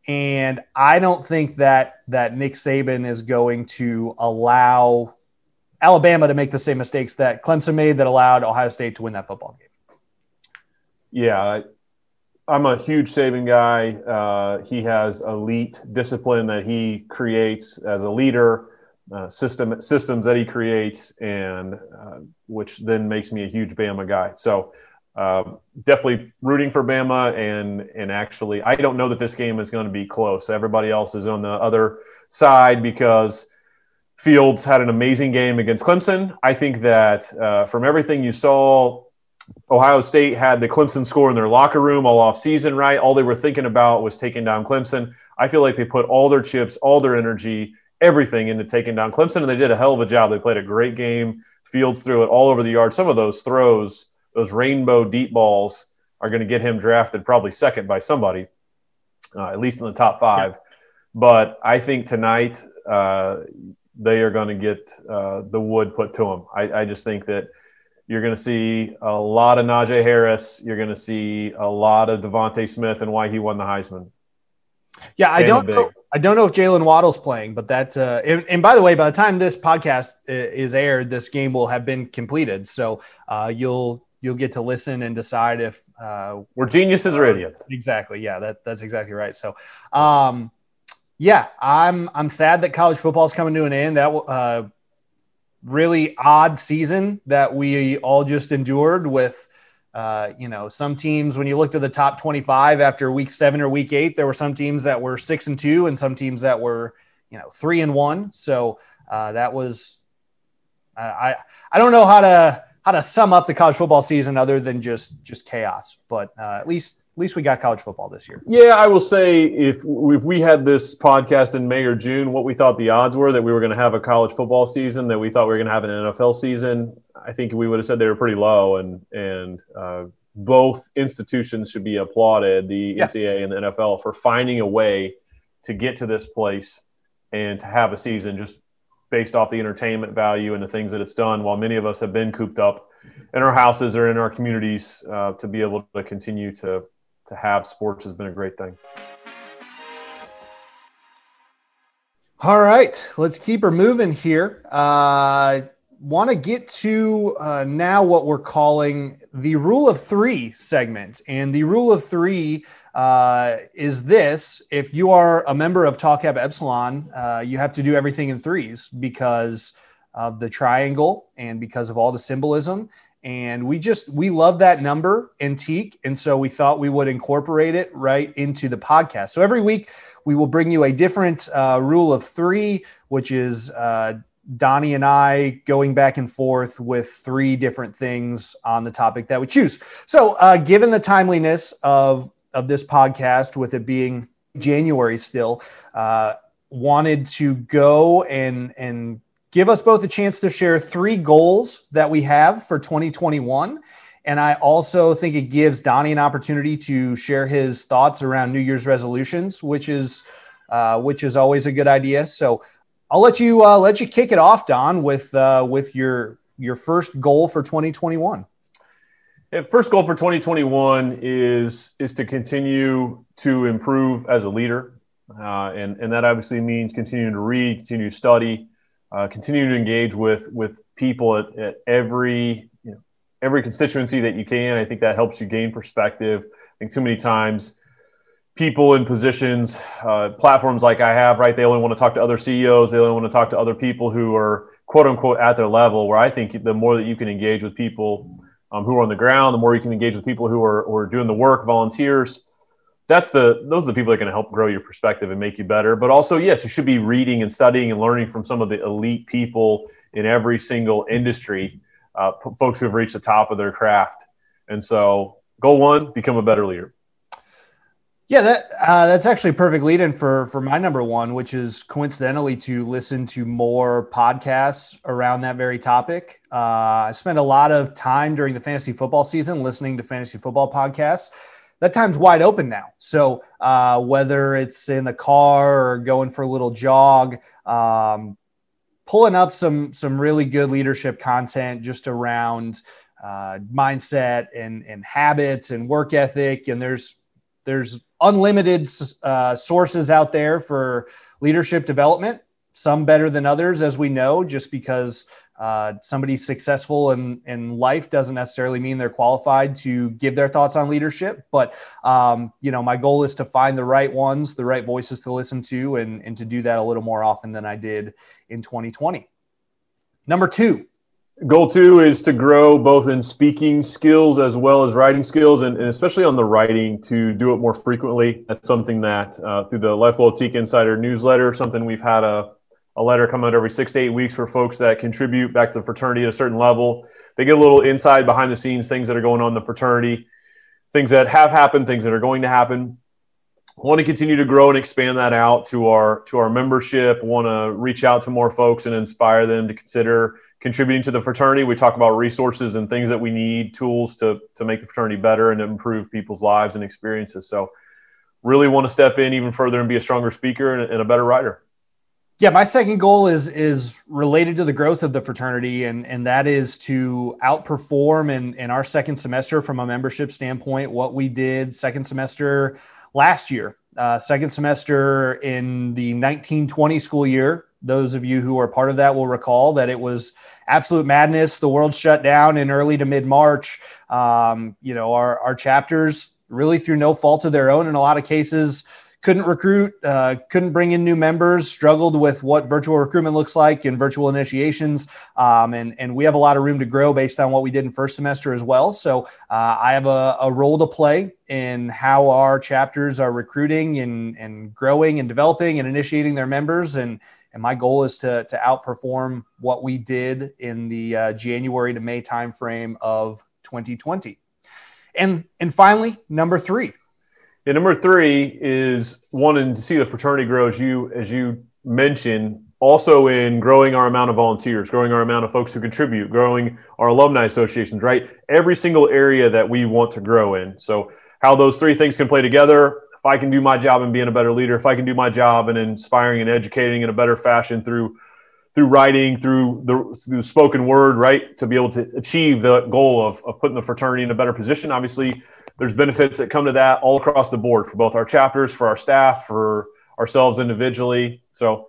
And I don't think that that Nick Saban is going to allow Alabama to make the same mistakes that Clemson made that allowed Ohio State to win that football game. Yeah, I'm a huge Saban guy. Uh, he has elite discipline that he creates as a leader, uh, system systems that he creates, and uh, which then makes me a huge Bama guy. So uh, definitely rooting for Bama, and and actually, I don't know that this game is going to be close. Everybody else is on the other side because Fields had an amazing game against Clemson. I think that uh, from everything you saw, Ohio State had the Clemson score in their locker room all off season, right? All they were thinking about was taking down Clemson. I feel like they put all their chips, all their energy, everything into taking down Clemson, and they did a hell of a job. They played a great game. Fields threw it all over the yard. Some of those throws those rainbow deep balls are going to get him drafted probably second by somebody, uh, at least in the top five. Yeah. But I think tonight uh, they are going to get uh, the wood put to them. I, I just think that you're going to see a lot of Najee Harris. You're going to see a lot of DeVonta Smith and why he won the Heisman. Yeah, I don't know. I don't know if Jaylen Waddle's playing, but that. Uh, and, and, by the way, by the time this podcast uh, is aired, this game will have been completed. So uh, you'll you'll get to listen and decide if uh, we're geniuses or idiots. Exactly. Yeah, that, that's exactly right. So, um, yeah, I'm I'm sad that college football is coming to an end. That uh, really odd season that we all just endured with. Uh, you know, some teams when you looked at the top 25 after week seven or week eight, there were some teams that were six and two, and some teams that were, you know, three and one. So uh, that was, I I don't know how to how to sum up the college football season other than just just chaos. But uh, at least at least we got college football this year. Yeah, I will say if if we had this podcast in May or June, what we thought the odds were that we were going to have a college football season, that we thought we were going to have an NFL season, I think we would have said they were pretty low, and and uh, both institutions should be applauded, the yeah. NCAA and the NFL, for finding a way to get to this place and to have a season just based off the entertainment value and the things that it's done while many of us have been cooped up in our houses or in our communities uh, to be able to continue to to have sports has been a great thing. All right let's keep her moving here. Uh, want to get to uh, now what we're calling the rule of three segment. And the rule of three uh, is this. If you are a member of Kappa Epsilon, uh, you have to do everything in threes because of the triangle and because of all the symbolism. And we just, we love that number, in Teke. And so we thought we would incorporate it right into the podcast. So every week we will bring you a different uh, rule of three, which is uh, Donnie and I going back and forth with three different things on the topic that we choose. So, uh, given the timeliness of of this podcast, with it being January still, uh, wanted to go and and give us both a chance to share three goals that we have for 2021. And I also think it gives Donnie an opportunity to share his thoughts around New Year's resolutions, which is uh, which is always a good idea. So I'll let you uh, let you kick it off, Don, with uh, with your your first goal for 2021. Yeah, first goal for 2021 is is to continue to improve as a leader, uh, and and that obviously means continuing to read, continue to study, uh, continue to engage with with people at, at every you know every constituency that you can. I think that helps you gain perspective. I think too many times people in positions, uh, platforms like I have, right? They only want to talk to other CEOs. They only want to talk to other people who are quote unquote at their level. Where I think the more that you can engage with people um, who are on the ground, the more you can engage with people who are, who are doing the work, volunteers. That's the those are the people that to help grow your perspective and make you better. But also, yes, you should be reading and studying and learning from some of the elite people in every single industry, uh, folks who have reached the top of their craft. And so, goal one: become a better leader. Yeah, that uh, that's actually perfect lead in for for my number one, which is coincidentally to listen to more podcasts around that very topic. Uh, I spent a lot of time during the fantasy football season listening to fantasy football podcasts. That time's wide open now. So uh, whether it's in the car or going for a little jog, um, pulling up some some really good leadership content just around uh, mindset and and habits and work ethic. And there's there's unlimited uh, sources out there for leadership development. Some better than others, as we know, just because uh, somebody's successful in, in life doesn't necessarily mean they're qualified to give their thoughts on leadership. But, um, you know, my goal is to find the right ones, the right voices to listen to, and, and to do that a little more often than I did in 2020. Number two. Goal two is to grow both in speaking skills as well as writing skills, and, and especially on the writing to do it more frequently. That's something that uh, through the Life Teke Insider newsletter, something we've had a a letter come out every six to eight weeks for folks that contribute back to the fraternity at a certain level. They get a little inside behind the scenes, things that are going on in the fraternity, things that have happened, things that are going to happen. Want to continue to grow and expand that out to our to our membership. Want to reach out to more folks and inspire them to consider contributing to the fraternity. We talk about resources and things that we need, tools to to make the fraternity better and improve people's lives and experiences. So, really want to step in even further and be a stronger speaker and, and a better writer. Yeah, my second goal is is related to the growth of the fraternity, and and that is to outperform in in our second semester from a membership standpoint what we did second semester last year. Uh, second semester in the 1920 school year. Those of you who are part of that will recall that it was absolute madness. The world shut down in early to mid March. Um, you know, our our chapters really through no fault of their own in a lot of cases couldn't recruit, uh, couldn't bring in new members, struggled with what virtual recruitment looks like and virtual initiations. Um, and, and we have a lot of room to grow based on what we did in first semester as well. So uh, I have a, a, role to play in how our chapters are recruiting and, and growing and developing and initiating their members. And, and my goal is to, to outperform what we did in the uh, January to May timeframe of 2020. And, and finally, number three, yeah, number three is wanting to see the fraternity grow as you as you mentioned. Also, in growing our amount of volunteers, growing our amount of folks who contribute, growing our alumni associations, right? Every single area that we want to grow in. So, how those three things can play together. If I can do my job in being a better leader, if I can do my job in inspiring and educating in a better fashion through through writing, through the, through spoken word, right, to be able to achieve the goal of, of putting the fraternity in a better position. Obviously, there's benefits that come to that all across the board for both our chapters, for our staff, for ourselves individually. So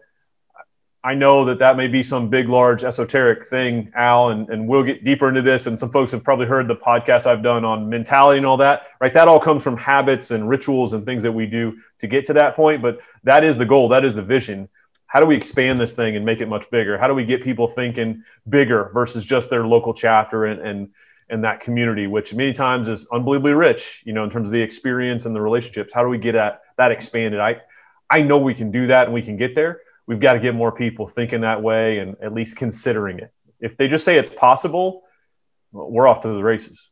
I know that that may be some big, large, esoteric thing, Al, and, and we'll get deeper into this. And some folks have probably heard the podcast I've done on mentality and all that, right? That all comes from habits and rituals and things that we do to get to that point. But that is the goal, that is the vision. How do we expand this thing and make it much bigger? How do we get people thinking bigger versus just their local chapter and, and and that community, which many times is unbelievably rich, you know, in terms of the experience and the relationships. How do we get at that expanded? I, I know we can do that and we can get there. We've got to get more people thinking that way and at least considering it. If they just say it's possible, we're off to the races.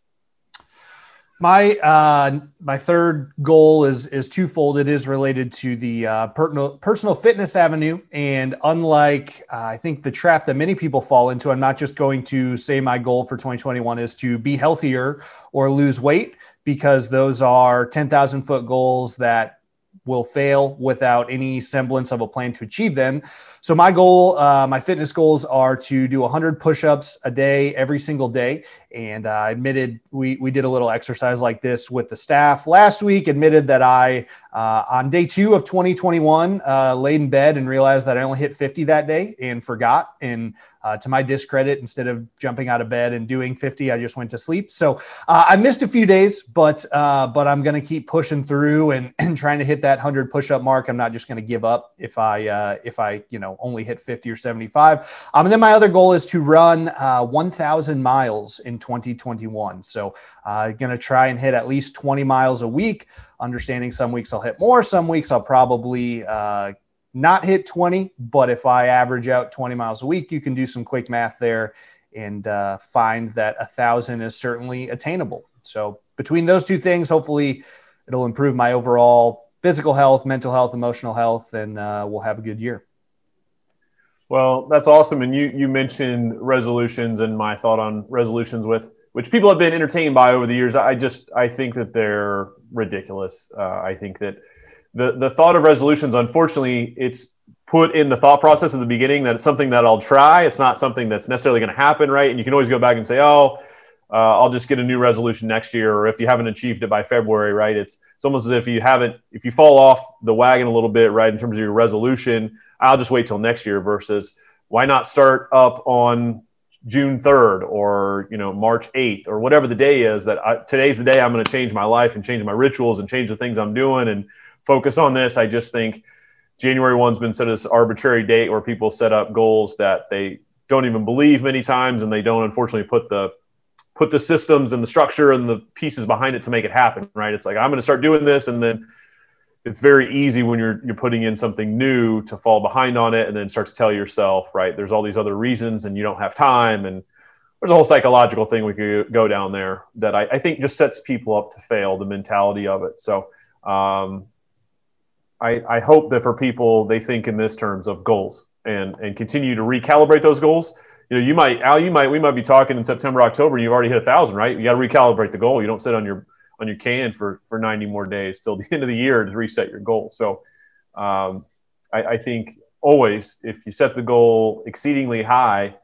My uh, my third goal is is twofold. It is related to the uh, personal personal fitness avenue, and unlike uh, I think the trap that many people fall into, I'm not just going to say my goal for 2021 is to be healthier or lose weight because those are 10,000 foot goals that will fail without any semblance of a plan to achieve them. So my goal, uh, my fitness goals are to do 100 push-ups a day every single day. And I uh, admitted we we did a little exercise like this with the staff last week. Admitted that I uh, on day two of 2021 uh, laid in bed and realized that I only hit 50 that day and forgot. And uh, to my discredit, instead of jumping out of bed and doing 50, I just went to sleep. So uh, I missed a few days, but uh, but I'm going to keep pushing through and, *clears throat* and trying to hit that 100 push-up mark. I'm not just going to give up if I uh, if I you know only hit 50 or 75. Um, and then my other goal is to run uh, 1,000 miles in 2021. So I'm uh, going to try and hit at least 20 miles a week. Understanding some weeks I'll hit more, some weeks I'll probably not hit 20, but if I average out 20 miles a week, you can do some quick math there and uh, find that a thousand is certainly attainable. So between those two things, hopefully it'll improve my overall physical health, mental health, emotional health, and uh, we'll have a good year. Well, that's awesome. And you you mentioned resolutions and my thought on resolutions with which people have been entertained by over the years. I just I think that they're ridiculous. Uh, I think that the the thought of resolutions, unfortunately, it's put in the thought process at the beginning that it's something that I'll try. It's not something that's necessarily going to happen, right? And you can always go back and say, oh, uh, I'll just get a new resolution next year, or if you haven't achieved it by February, right? It's it's almost as if you haven't, if you fall off the wagon a little bit, right, in terms of your resolution, I'll just wait till next year. Versus, why not start up on June 3rd or you know March 8th or whatever the day is that I, today's the day I'm going to change my life and change my rituals and change the things I'm doing and focus on this. I just think January 1's been set as arbitrary date where people set up goals that they don't even believe many times and they don't unfortunately put the put the systems and the structure and the pieces behind it to make it happen right it's like i'm going to start doing this and then it's very easy when you're you're putting in something new to fall behind on it and then start to tell yourself right there's all these other reasons and you don't have time and there's a whole psychological thing we could go down there that I, I think just sets people up to fail the mentality of it so um, I, I hope that for people they think in this terms of goals and and continue to recalibrate those goals you know, you might Al, you might we might be talking in September, October. You've already hit a thousand, right? You got to recalibrate the goal. You don't sit on your on your can for for 90 more days till the *laughs* end of the year to reset your goal. So, um, I, I think always if you set the goal exceedingly high,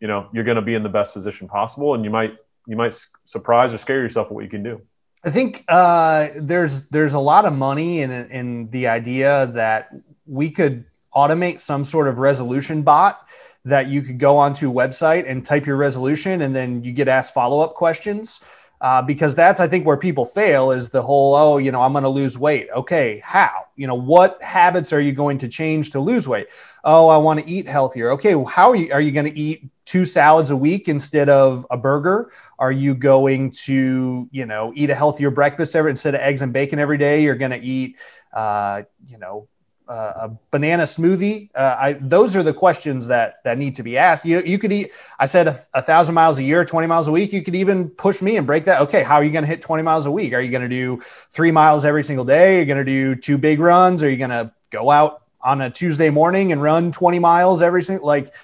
you know you're going to be in the best position possible, and you might you might surprise or scare yourself at what you can do. I think uh, there's there's a lot of money in in the idea that we could automate some sort of resolution bot that you could go onto a website and type your resolution and then you get asked follow-up questions uh, because that's i think where people fail is the whole oh you know i'm going to lose weight. Okay how? You know what habits are you going to change to lose weight? Oh i want to eat healthier. Okay how are you are you going to eat two salads a week instead of a burger? Are you going to you know eat a healthier breakfast every instead of eggs and bacon every day you're going to eat uh, you know uh, a banana smoothie? Uh, I, those are the questions that that need to be asked. You you could eat. I said a, a, thousand miles a year, twenty miles a week. You could even push me and break that. Okay, how are you going to hit twenty miles a week? Are you going to do three miles every single day? Are you going to do two big runs? Are you going to go out on a Tuesday morning and run twenty miles every single like?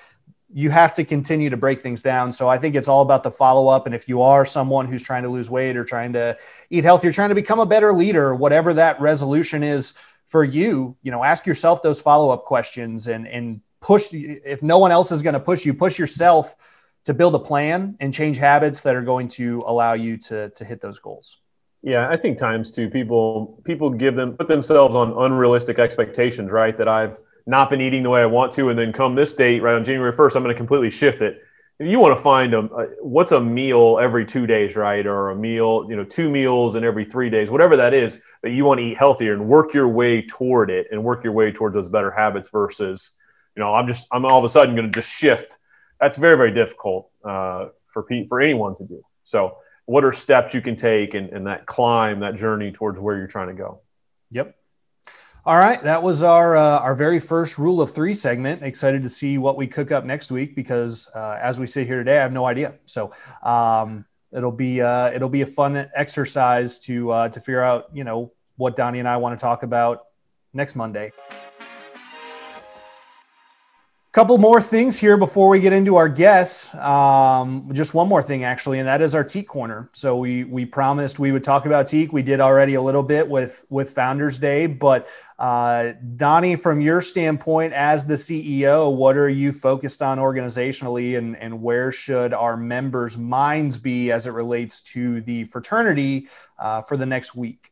You have to continue to break things down. So I think it's all about the follow up. And if you are someone who's trying to lose weight or trying to eat healthier, trying to become a better leader, whatever that resolution is for you, you know, ask yourself those follow up questions and and push. If no one else is going to push you, push yourself to build a plan and change habits that are going to allow you to to hit those goals. Yeah, I think times too people people give them put themselves on unrealistic expectations, right? That I've not been eating the way I want to, and then come this date, right on January first, I'm going to completely shift it you want to find a, a, what's a meal every two days, right? Or a meal, you know, two meals in every three days, whatever that is that you want to eat healthier and work your way toward it and work your way towards those better habits versus, you know, I'm just, I'm all of a sudden going to just shift. That's very, very difficult uh, for pe- for anyone to do. So what are steps you can take and, and that climb, that journey towards where you're trying to go? Yep. All right, that was our uh, our very first rule of three segment. Excited to see what we cook up next week because uh, as we sit here today, I have no idea. So um, it'll be uh, it'll be a fun exercise to uh, to figure out you know what Donnie and I want to talk about next Monday couple more things here before we get into our guests. Um, just one more thing, actually, and that is our Teke Corner. So we we promised we would talk about Teke. We did already a little bit with with Founders Day, but uh, Donnie, from your standpoint as the CEO, what are you focused on organizationally, and and where should our members' minds be as it relates to the fraternity uh, for the next week?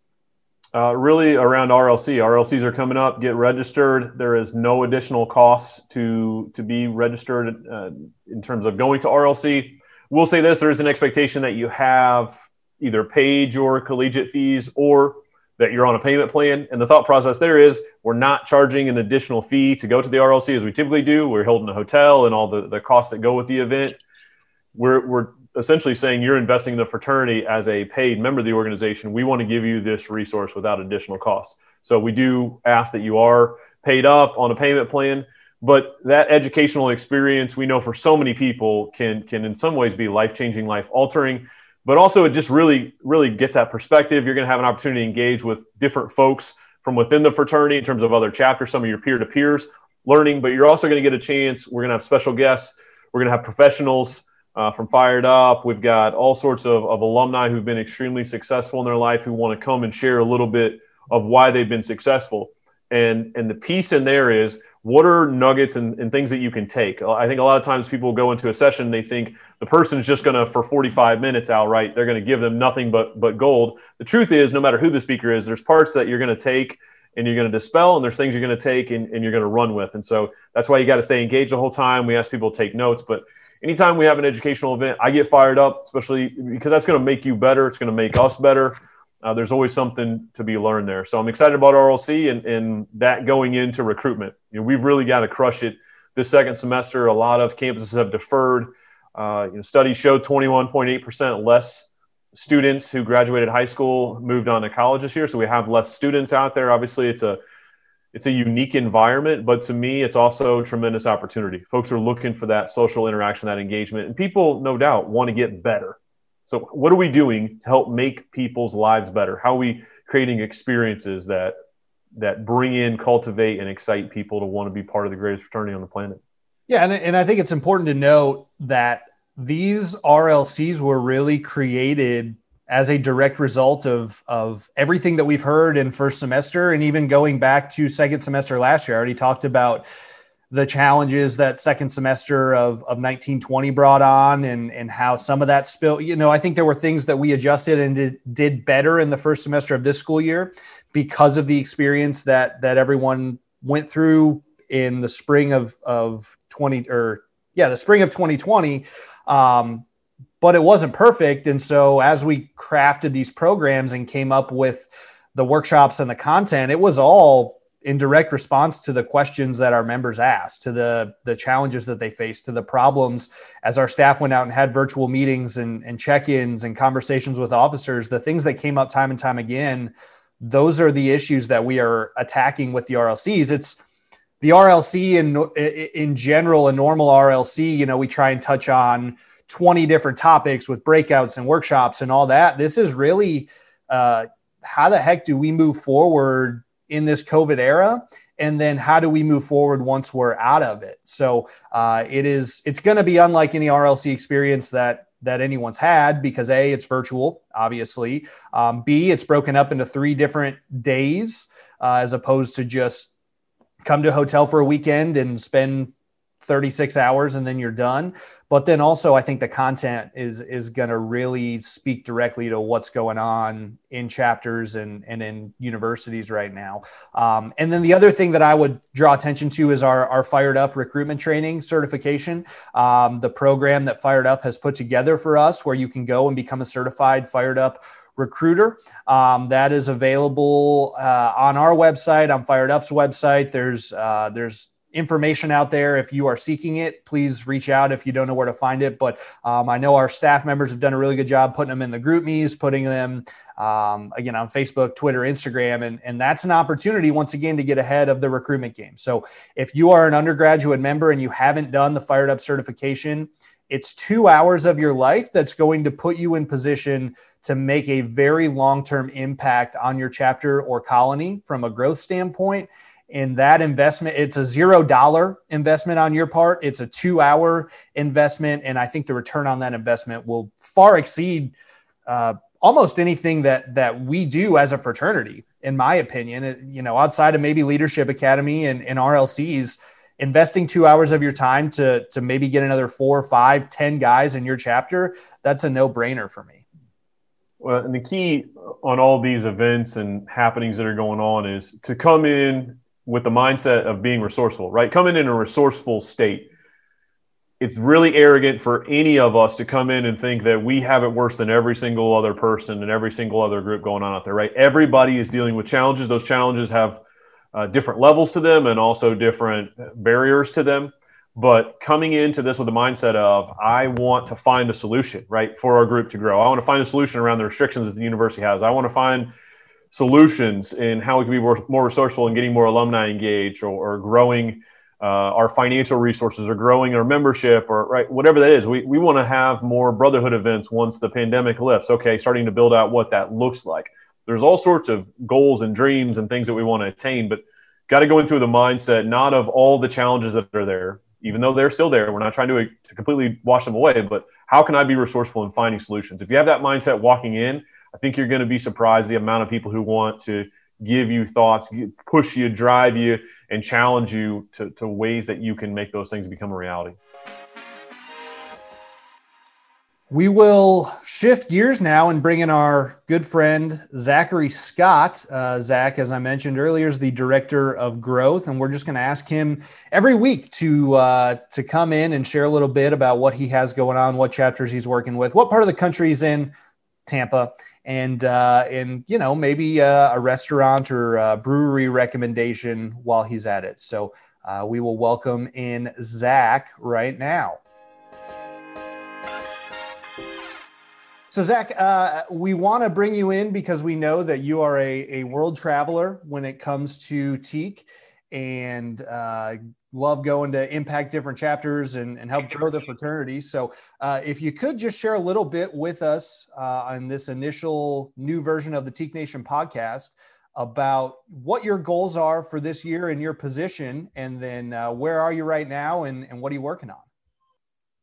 Uh, really around RLC. RLCs are coming up. Get registered. There is no additional costs to to be registered uh, in terms of going to RLC. We'll say this: there is an expectation that you have either paid your collegiate fees or that you're on a payment plan. And the thought process there is we're not charging an additional fee to go to the RLC as we typically do. We're holding a hotel and all the, the costs that go with the event. We're, we're essentially saying you're investing in the fraternity as a paid member of the organization. We want to give you this resource without additional costs. So we do ask that you are paid up on a payment plan, but that educational experience we know for so many people can can in some ways be life changing, life altering. But also, it just really, really gets that perspective. You're going to have an opportunity to engage with different folks from within the fraternity in terms of other chapters, some of your peer to peers learning, but you're also going to get a chance. We're going to have special guests. We're going to have professionals uh, from Fired Up. We've got all sorts of, of alumni who've been extremely successful in their life who want to come and share a little bit of why they've been successful. And, and the piece in there is what are nuggets and, and, things that you can take? I think a lot of times people go into a session, they think the person's just going to, for 45 minutes outright, they're going to give them nothing but, but gold. The truth is, no matter who the speaker is, there's parts that you're going to take and you're going to dispel, and there's things you're going to take and, and you're going to run with. And so that's why you got to stay engaged the whole time. We ask people to take notes, but anytime we have an educational event, I get fired up, especially because that's going to make you better. It's going to make us better uh, there's always something to be learned there. So I'm excited about RLC and, and that going into recruitment. You know, we've really got to crush it this second semester. A lot of campuses have deferred. Uh, you know, studies show 21.8% less students who graduated high school moved on to college this year. So we have less students out there. Obviously, it's a it's a unique environment, but to me, it's also tremendous opportunity. Folks are looking for that social interaction, that engagement, and people, no doubt, want to get better. So, what are we doing to help make people's lives better? How are we creating experiences that that bring in, cultivate, and excite people to want to be part of the greatest fraternity on the planet? Yeah, and, and I think it's important to note that these RLCs were really created as a direct result of of everything that we've heard in first semester and even going back to second semester last year. I already talked about the challenges that second semester of, of 1920 brought on and, and how some of that spill, you know, I think there were things that we adjusted and did, did better in the first semester of this school year because of the experience that, that everyone went through in the spring of, of 20 or yeah, the spring of 2020. Um, but it wasn't perfect. And so as we crafted these programs and came up with the workshops and the content, it was all in direct response to the questions that our members asked, to the the challenges that they faced, to the problems as our staff went out and had virtual meetings and, and check-ins and conversations with officers, the things that came up time and time again, those are the issues that we are attacking with the RLCs. It's the RLC in in general, a normal RLC, you know, we try and touch on 20 different topics with breakouts and workshops and all that. This is really uh, how the heck do we move forward in this COVID era? And then how do we move forward once we're out of it? So uh, it is it's going to be unlike any RLC experience that that anyone's had because a it's virtual obviously um, b it's broken up into three different days uh, as opposed to just come to a hotel for a weekend and spend 36 hours and then you're done. But then also i think the content is is going to really speak directly to what's going on in chapters and and in universities right now. Um, and then the other thing that i would draw attention to is our our fired up recruitment training certification. Um, the program that fired up has put together for us where you can go and become a certified fired up recruiter. Um, that is available uh, on our website on fired up's website. There's uh, there's information out there. If you are seeking it, please reach out if you don't know where to find it. But um, I know our staff members have done a really good job putting them in the GroupMe's, putting them um, again on Facebook, Twitter, Instagram, and and that's an opportunity once again to get ahead of the recruitment game. So if you are an undergraduate member and you haven't done the Fired Up certification. It's two hours of your life that's going to put you in position to make a very long term impact on your chapter or colony from a growth standpoint in that investment it's a zero dollar investment on your part. It's a two hour investment and i think the return on that investment will far exceed uh, almost anything that that we do as a fraternity in my opinion. It, you know outside of maybe leadership academy and, and rlcs investing two hours of your time to to maybe get another four five ten guys in your chapter that's a no-brainer for me. Well and the key on all these events and happenings that are going on is to come in with the mindset of being resourceful, right? Coming in a resourceful state. It's really arrogant for any of us to come in and think that we have it worse than every single other person and every single other group going on out there, right? Everybody is dealing with challenges. Those challenges have uh, different levels to them and also different barriers to them. But coming into this with the mindset of, I want to find a solution, right, for our group to grow. I want to find a solution around the restrictions that the university has. I want to find solutions in how we can be more, more resourceful in getting more alumni engaged or, or growing uh, our financial resources or growing our membership or right whatever that is. We, we want to have more brotherhood events once the pandemic lifts. Okay starting to build out what that looks like. There's all sorts of goals and dreams and things that we want to attain but got to go into the mindset not of all the challenges that are there even though they're still there. We're not trying to, to completely wash them away but how can i be resourceful in finding solutions? If you have that mindset walking in I think you're going to be surprised the amount of people who want to give you thoughts, push you, drive you, and challenge you to, to ways that you can make those things become a reality. We will shift gears now and bring in our good friend Zachary Scott. Uh, Zach, as I mentioned earlier, is the director of growth, and we're just going to ask him every week to uh, to come in and share a little bit about what he has going on, what chapters he's working with, what part of the country he's in, Tampa, and uh, and you know maybe uh, a restaurant or a brewery recommendation while he's at it. So uh, we will welcome in Zach right now. So, Zach, uh, we want to bring you in because we know that you are a, a world traveler when it comes to Teke and uh, love going to impact different chapters and, and help grow the *laughs* fraternity. So, uh, if you could just share a little bit with us uh, on this initial new version of the Teke Nation podcast about what your goals are for this year and your position, and then uh, where are you right now and, and what are you working on?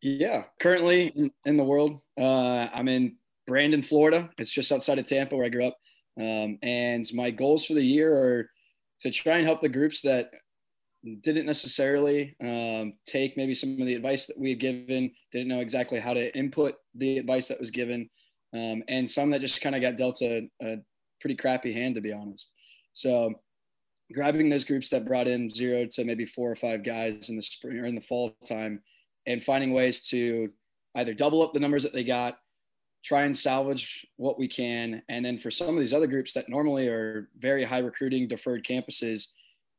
Yeah, currently in, in the world, uh, I'm in Brandon, Florida. It's just outside of Tampa where I grew up. Um, and my goals for the year are to try and help the groups that didn't necessarily um, take maybe some of the advice that we had given, didn't know exactly how to input the advice that was given, um, and some that just kind of got dealt a, a, pretty crappy hand, to be honest. So, grabbing those groups that brought in zero to maybe four or five guys in the spring or in the fall time and finding ways to either double up the numbers that they got, try and salvage what we can. And then for some of these other groups that normally are very high recruiting deferred campuses,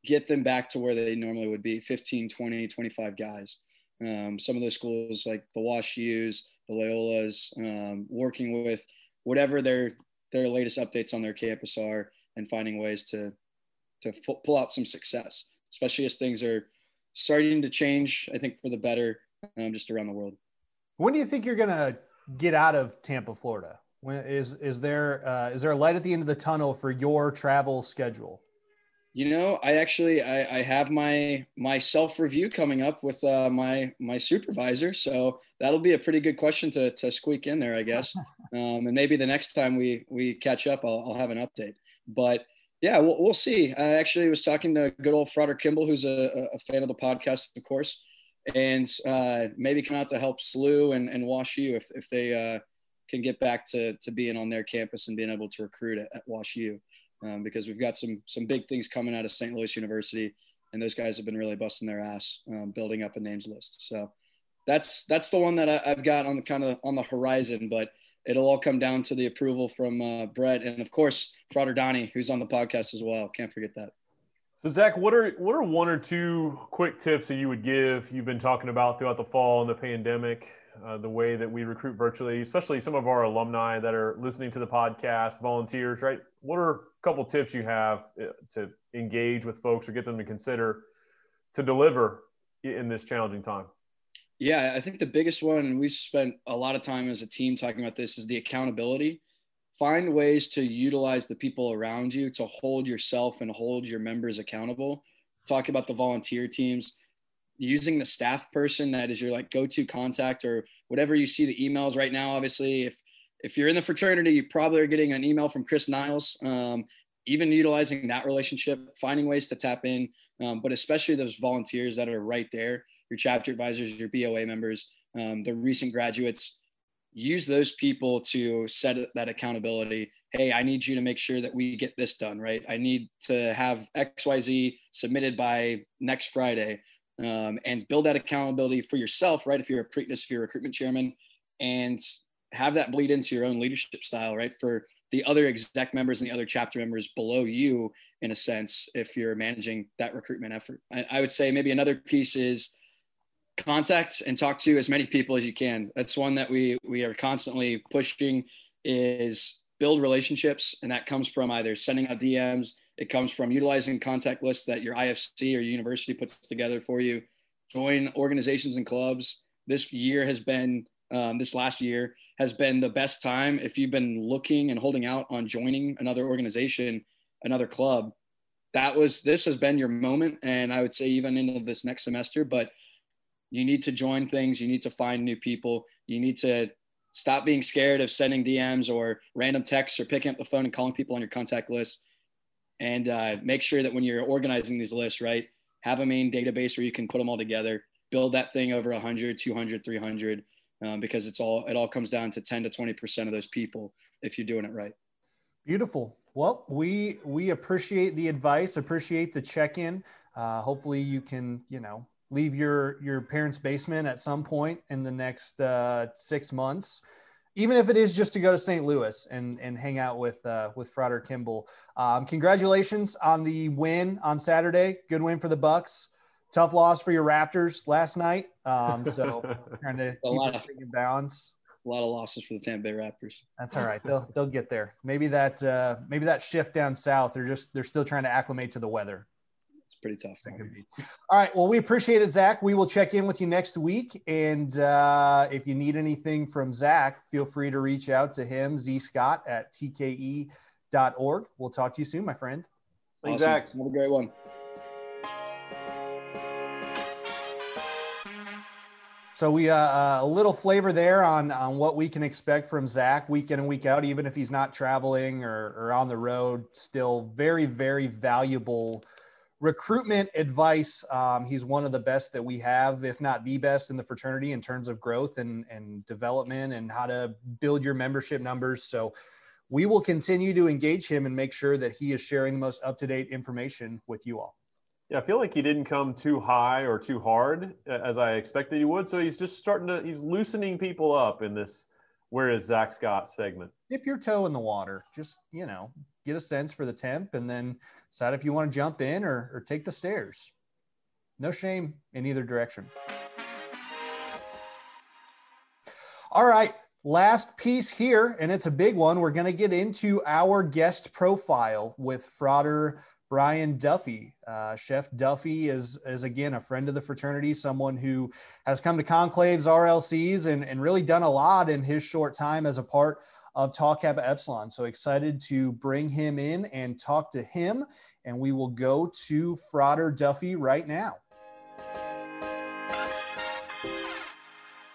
get them back to where they normally would be 15, 20, 25 guys. Um, some of those schools like the Wash U's, the Loyolas, um, working with whatever their their latest updates on their campus are and finding ways to to pull out some success, especially as things are starting to change. I think for the better um, just around the world. When do you think you're going to get out of Tampa, Florida? When is is there uh, is there a light at the end of the tunnel for your travel schedule? You know, I actually I, I have my my self review coming up with uh, my my supervisor, so that'll be a pretty good question to to squeak in there, I guess. *laughs* Um, and maybe the next time we we catch up, I'll, I'll have an update. But yeah, we'll, we'll see. I actually was talking to good old Frater Kimball, who's a, a fan of the podcast, of course and uh, maybe come out to help SLU and, and Wash U if, if they uh, can get back to, to being on their campus and being able to recruit at, at Wash U. Um, because we've got some some big things coming out of St. Louis University, and those guys have been really busting their ass um, building up a names list. So that's that's the one that I, have got on the kind of on the horizon, but it'll all come down to the approval from uh, Brett and of course Frater Donnie, who's on the podcast as well. Can't forget that. So Zach, what are what are one or two quick tips that you would give? You've been talking about throughout the fall and the pandemic, uh, the way that we recruit virtually, especially some of our alumni that are listening to the podcast, volunteers, right? What are a couple tips you have uh, to engage with folks or get them to consider to deliver in this challenging time? Yeah, I think the biggest one we've spent a lot of time as a team talking about this is the accountability find ways to utilize the people around you to hold yourself and hold your members accountable. Talk about the volunteer teams, using the staff person that is your like go-to contact or whatever you see the emails right now. Obviously, if if you're in the fraternity, you probably are getting an email from Chris Niles. Um, even utilizing that relationship, finding ways to tap in, um, but especially those volunteers that are right there, your chapter advisors, your BOA members, um, the recent graduates use those people to set that accountability hey i need you to make sure that we get this done right i need to have xyz submitted by next friday um, and build that accountability for yourself right? If you're a Prytanis if you're a recruitment chairman and have that bleed into your own leadership style right? For the other exec members and the other chapter members below you in a sense if you're managing that recruitment effort. I, I would say maybe another piece is contact and talk to as many people as you can. That's one that we we are constantly pushing is build relationships and that comes from either sending out DMs, it comes from utilizing contact lists that your IFC or university puts together for you. Join organizations and clubs. This year has been um, this last year has been the best time if you've been looking and holding out on joining another organization, another club. That was this has been your moment, and I would say even into this next semester. But you need to join things. You need to find new people. You need to stop being scared of sending DMs or random texts or picking up the phone and calling people on your contact list. And uh, make sure that when you're organizing these lists, right, have a main database where you can put them all together, build that thing over 100, 200, 300, um, because it's all it all comes down to 10 to 20 percent of those people if you're doing it right. Beautiful. Well, we we appreciate the advice, appreciate the check-in. Uh, hopefully, you can you know leave your your parents' basement at some point in the next uh, six months, even if it is just to go to St. Louis and and hang out with uh, with Frater Kimball. Um, congratulations on the win on Saturday. Good win for the Bucs. Tough loss for your Raptors last night. Um, so *laughs* trying to keep everything in balance. A lot of losses for the Tampa Bay Raptors. That's all right. They'll they'll get there. Maybe that uh, maybe that shift down south. They're just they're still trying to acclimate to the weather. It's pretty tough. All right. Well, we appreciate it, Zach. We will check in with you next week. And uh, if you need anything from Zach, feel free to reach out to him, Z Scott at tke.org. We'll talk to you soon, my friend. Thanks, awesome. Zach. Have a great one. So we uh, a little flavor there on on what we can expect from Zach week in and week out, even if he's not traveling or, or on the road. Still very very valuable recruitment advice. Um, he's one of the best that we have, if not the best in the fraternity in terms of growth and and development and how to build your membership numbers. So we will continue to engage him and make sure that he is sharing the most up to date information with you all. Yeah, I feel like he didn't come too high or too hard as I expected he would. So he's just starting to he's loosening people up in this where is Zach Scott segment. Dip your toe in the water. Just, you know, get a sense for the temp and then decide if you want to jump in or, or take the stairs. No shame in either direction. All right, last piece here, and it's a big one. We're going to get into our guest profile with Frater Brian Duffy. Uh, Chef Duffy is, is again a friend of the fraternity, someone who has come to conclaves, RLCs, and, and really done a lot in his short time as a part of Tau Kappa Epsilon. So excited to bring him in and talk to him. And we will go to Frater Duffy right now.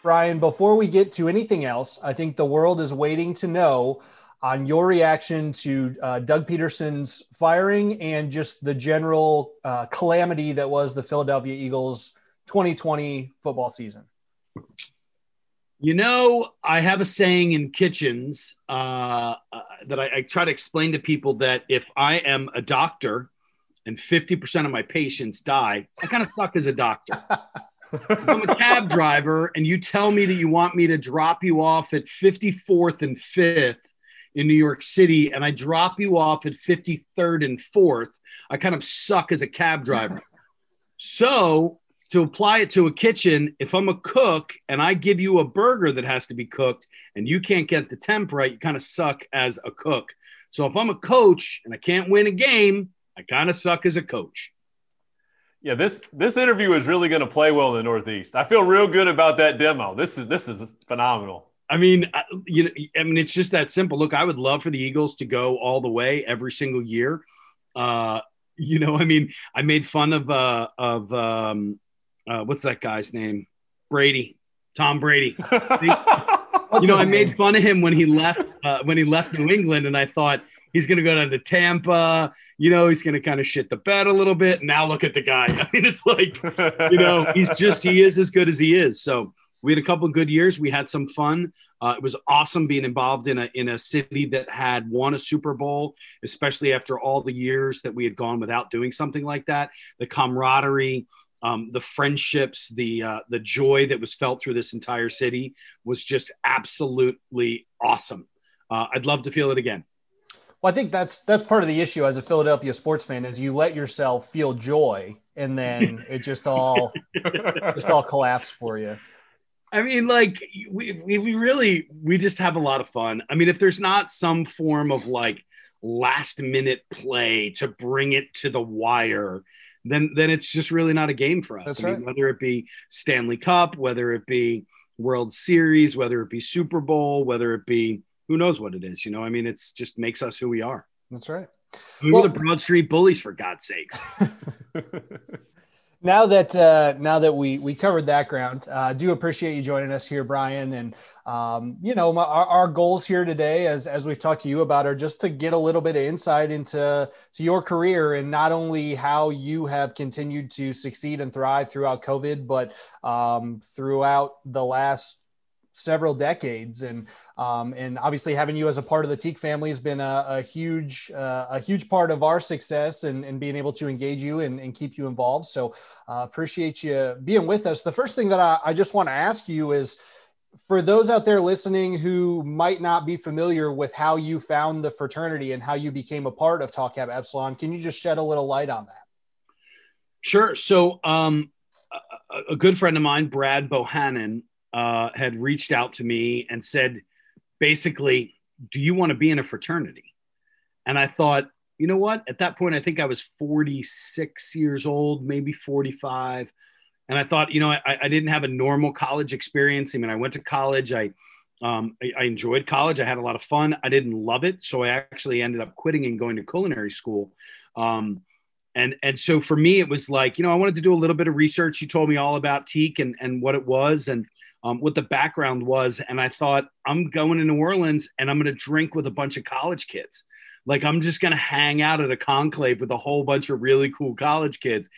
Brian, before we get to anything else, I think the world is waiting to know on your reaction to uh, Doug Pederson's firing and just the general uh, calamity that was the Philadelphia Eagles 2020 football season. You know, I have a saying in kitchens uh, uh that I, I try to explain to people that if I am a doctor and 50% of my patients die, I kind of suck as a doctor. I'm a cab driver and you tell me that you want me to drop you off at 54th and 5th in New York City and I drop you off at 53rd and 4th, I kind of suck as a cab driver. so, to apply it to a kitchen, if I'm a cook and I give you a burger that has to be cooked and you can't get the temp right, you kind of suck as a cook. So, if I'm a coach and I can't win a game, I kind of suck as a coach. Yeah, this this interview is really going to play well in the Northeast. I feel real good about that demo. This is this is phenomenal. I mean, you know, I mean, it's just that simple. Look, I would love for the Eagles to go all the way every single year. Uh, you know, I mean, I made fun of uh, of um, uh, what's that guy's name? Brady, Tom Brady. *laughs* you know, I made fun of him when he left uh, when he left New England, and I thought he's going to go down to Tampa. You know, he's going to kind of shit the bed a little bit. Now look at the guy. *laughs* I mean, it's like, you know, he's just he is as good as he is. So we had a couple good years. We had some fun. Uh, it was awesome being involved in a in a city that had won a Super Bowl, especially after all the years that we had gone without doing something like that. The camaraderie, um, the friendships, the uh, the joy that was felt through this entire city was just absolutely awesome. Uh, I'd love to feel it again. Well, I think that's that's part of the issue as a Philadelphia sports fan is you let yourself feel joy and then *laughs* it just all just all collapsed for you. I mean, like we, we really we just have a lot of fun. I mean, if there's not some form of like last minute play to bring it to the wire, then then it's just really not a game for us. That's I right. mean, whether it be Stanley Cup, whether it be World Series, whether it be Super Bowl, whether it be who knows what it is. You know, I mean, it's just makes us who we are. That's right. We well, were the Broad Street Bullies, for God's sakes. *laughs* now that uh, now that we we covered that ground, uh, do appreciate you joining us here, Brian. And um, you know, my, our, our, goals here today, as as we've talked to you about, are just to get a little bit of insight into to your career and not only how you have continued to succeed and thrive throughout COVID, but um, throughout the last several decades. And um, and obviously having you as a part of the Teke family has been a, a huge uh, a huge part of our success and, and being able to engage you and, and keep you involved. So uh, appreciate you being with us. The first thing that I, I just want to ask you is for those out there listening who might not be familiar with how you found the fraternity and how you became a part of Tau Kappa Epsilon can you just shed a little light on that? Sure. So, um, a, a, good friend of mine, Brad Bohannon, uh, had reached out to me and said, basically, do you want to be in a fraternity? And I thought, you know what? At that point, I think I was 46 years old, maybe 45. And I thought, you know, I, I didn't have a normal college experience. I mean, I went to college. I, um, I, I, enjoyed college. I had a lot of fun. I didn't love it. So I actually ended up quitting and going to culinary school. Um, and, and so for me, it was like, you know, I wanted to do a little bit of research. You told me all about Teke and, and what it was. And, um, what the background was. And I thought, I'm going to New Orleans and I'm going to drink with a bunch of college kids. Like, I'm just going to hang out at a conclave with a whole bunch of really cool college kids.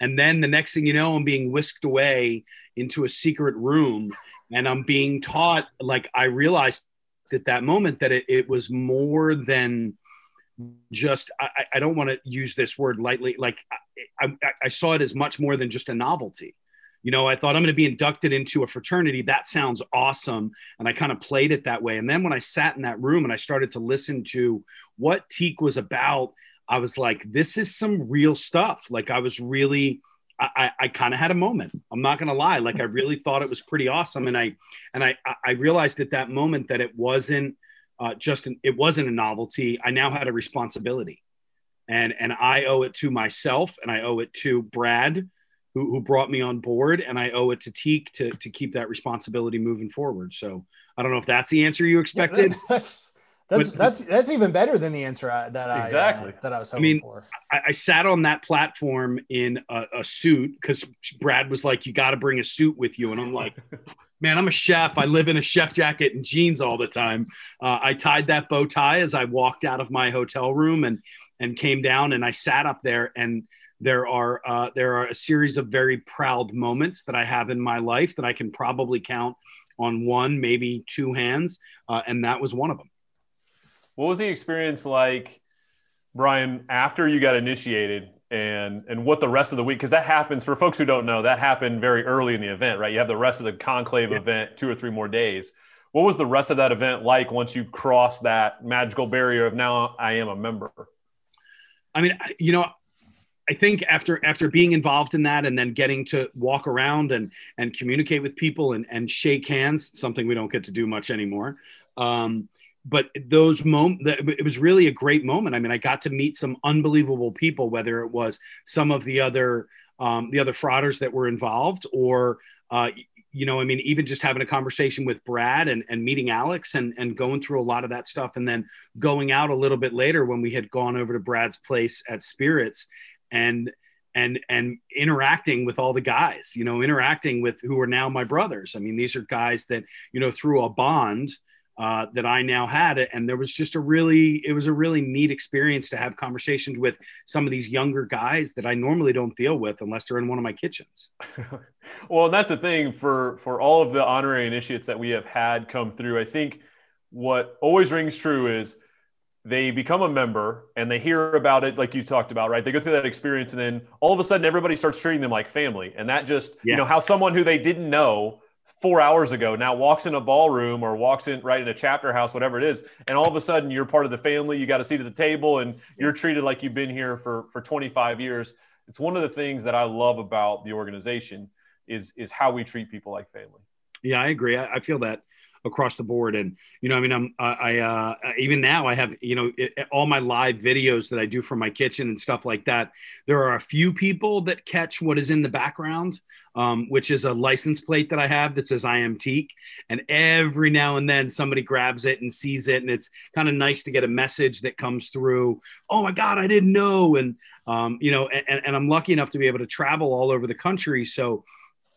And then the next thing you know, I'm being whisked away into a secret room and I'm being taught, like, I realized at that moment that it, it was more than just I, I don't want to use this word lightly like I, I, I, saw it as much more than just a novelty you know, I thought I'm going to be inducted into a fraternity. That sounds awesome. And I kind of played it that way. And then when I sat in that room and I started to listen to what Teke was about, I was like, this is some real stuff. Like I was really, I, I, I kind of had a moment. I'm not going to lie. Like I really thought it was pretty awesome. And I, and I, I realized at that moment that it wasn't uh, just, an, it wasn't a novelty. I now had a responsibility and, and I owe it to myself and I owe it to Brad who, who brought me on board, and I owe it to Teke to to keep that responsibility moving forward. So I don't know if that's the answer you expected. Yeah, *laughs* that's that's but, that's that's even better than the answer I, that exactly. I uh, that I was hoping I mean, for. I, I, sat on that platform in a, a suit because Brad was like, "You got to bring a suit with you," and I'm like. *laughs* Man, I'm a chef. I live in a chef jacket and jeans all the time. Uh, I tied that bow tie as I walked out of my hotel room and and came down and I sat up there and there are uh, there are a series of very proud moments that I have in my life that I can probably count on one, maybe two hands, uh, and that was one of them. What was the experience like, Brian, after you got initiated, and and what the rest of the week? Because that happens for folks who don't know. That happened very early in the event, right? You have the rest of the conclave yeah. event, two or three more days. What was the rest of that event like once you crossed that magical barrier of now I am a member? I mean, you know, I think after after being involved in that and then getting to walk around and and communicate with people and and shake hands, something we don't get to do much anymore. Um, but those moments, it was really a great moment. I mean, I got to meet some unbelievable people, whether it was some of the other um, the other fraters that were involved, or uh, you know, I mean, even just having a conversation with Brad and, and meeting Alex and, and going through a lot of that stuff. And then going out a little bit later when we had gone over to Brad's place at Spirits and and and interacting with all the guys you know interacting with who are now my brothers. I mean these are guys that you know through a bond uh, that i now had and there was just a really it was a really neat experience to have conversations with some of these younger guys that i normally don't deal with unless they're in one of my kitchens. *laughs* Well and that's the thing for for all of the honorary initiates that we have had come through. I think what always rings true is they become a member and they hear about it like you talked about right? They go through that experience and then all of a sudden everybody starts treating them like family. And that just yeah. you know how someone who they didn't know four hours ago now walks in a ballroom or walks in right in a chapter house whatever it is and all of a sudden you're part of the family you got a seat at the table and you're treated like you've been here for for 25 years. It's one of the things that i love about the organization is is how we treat people like family. Yeah i agree. I, I feel that across the board. And you know, I mean, I'm I uh, even now I have you know it, all my live videos that I do from my kitchen and stuff like that. There are a few people that catch what is in the background. um, which is a license plate that I have that says I am Teke. And every now and then somebody grabs it and sees it. And it's kind of nice to get a message that comes through. Oh my God, I didn't know. And, um, you know, and, and I'm lucky enough to be able to travel all over the country. So,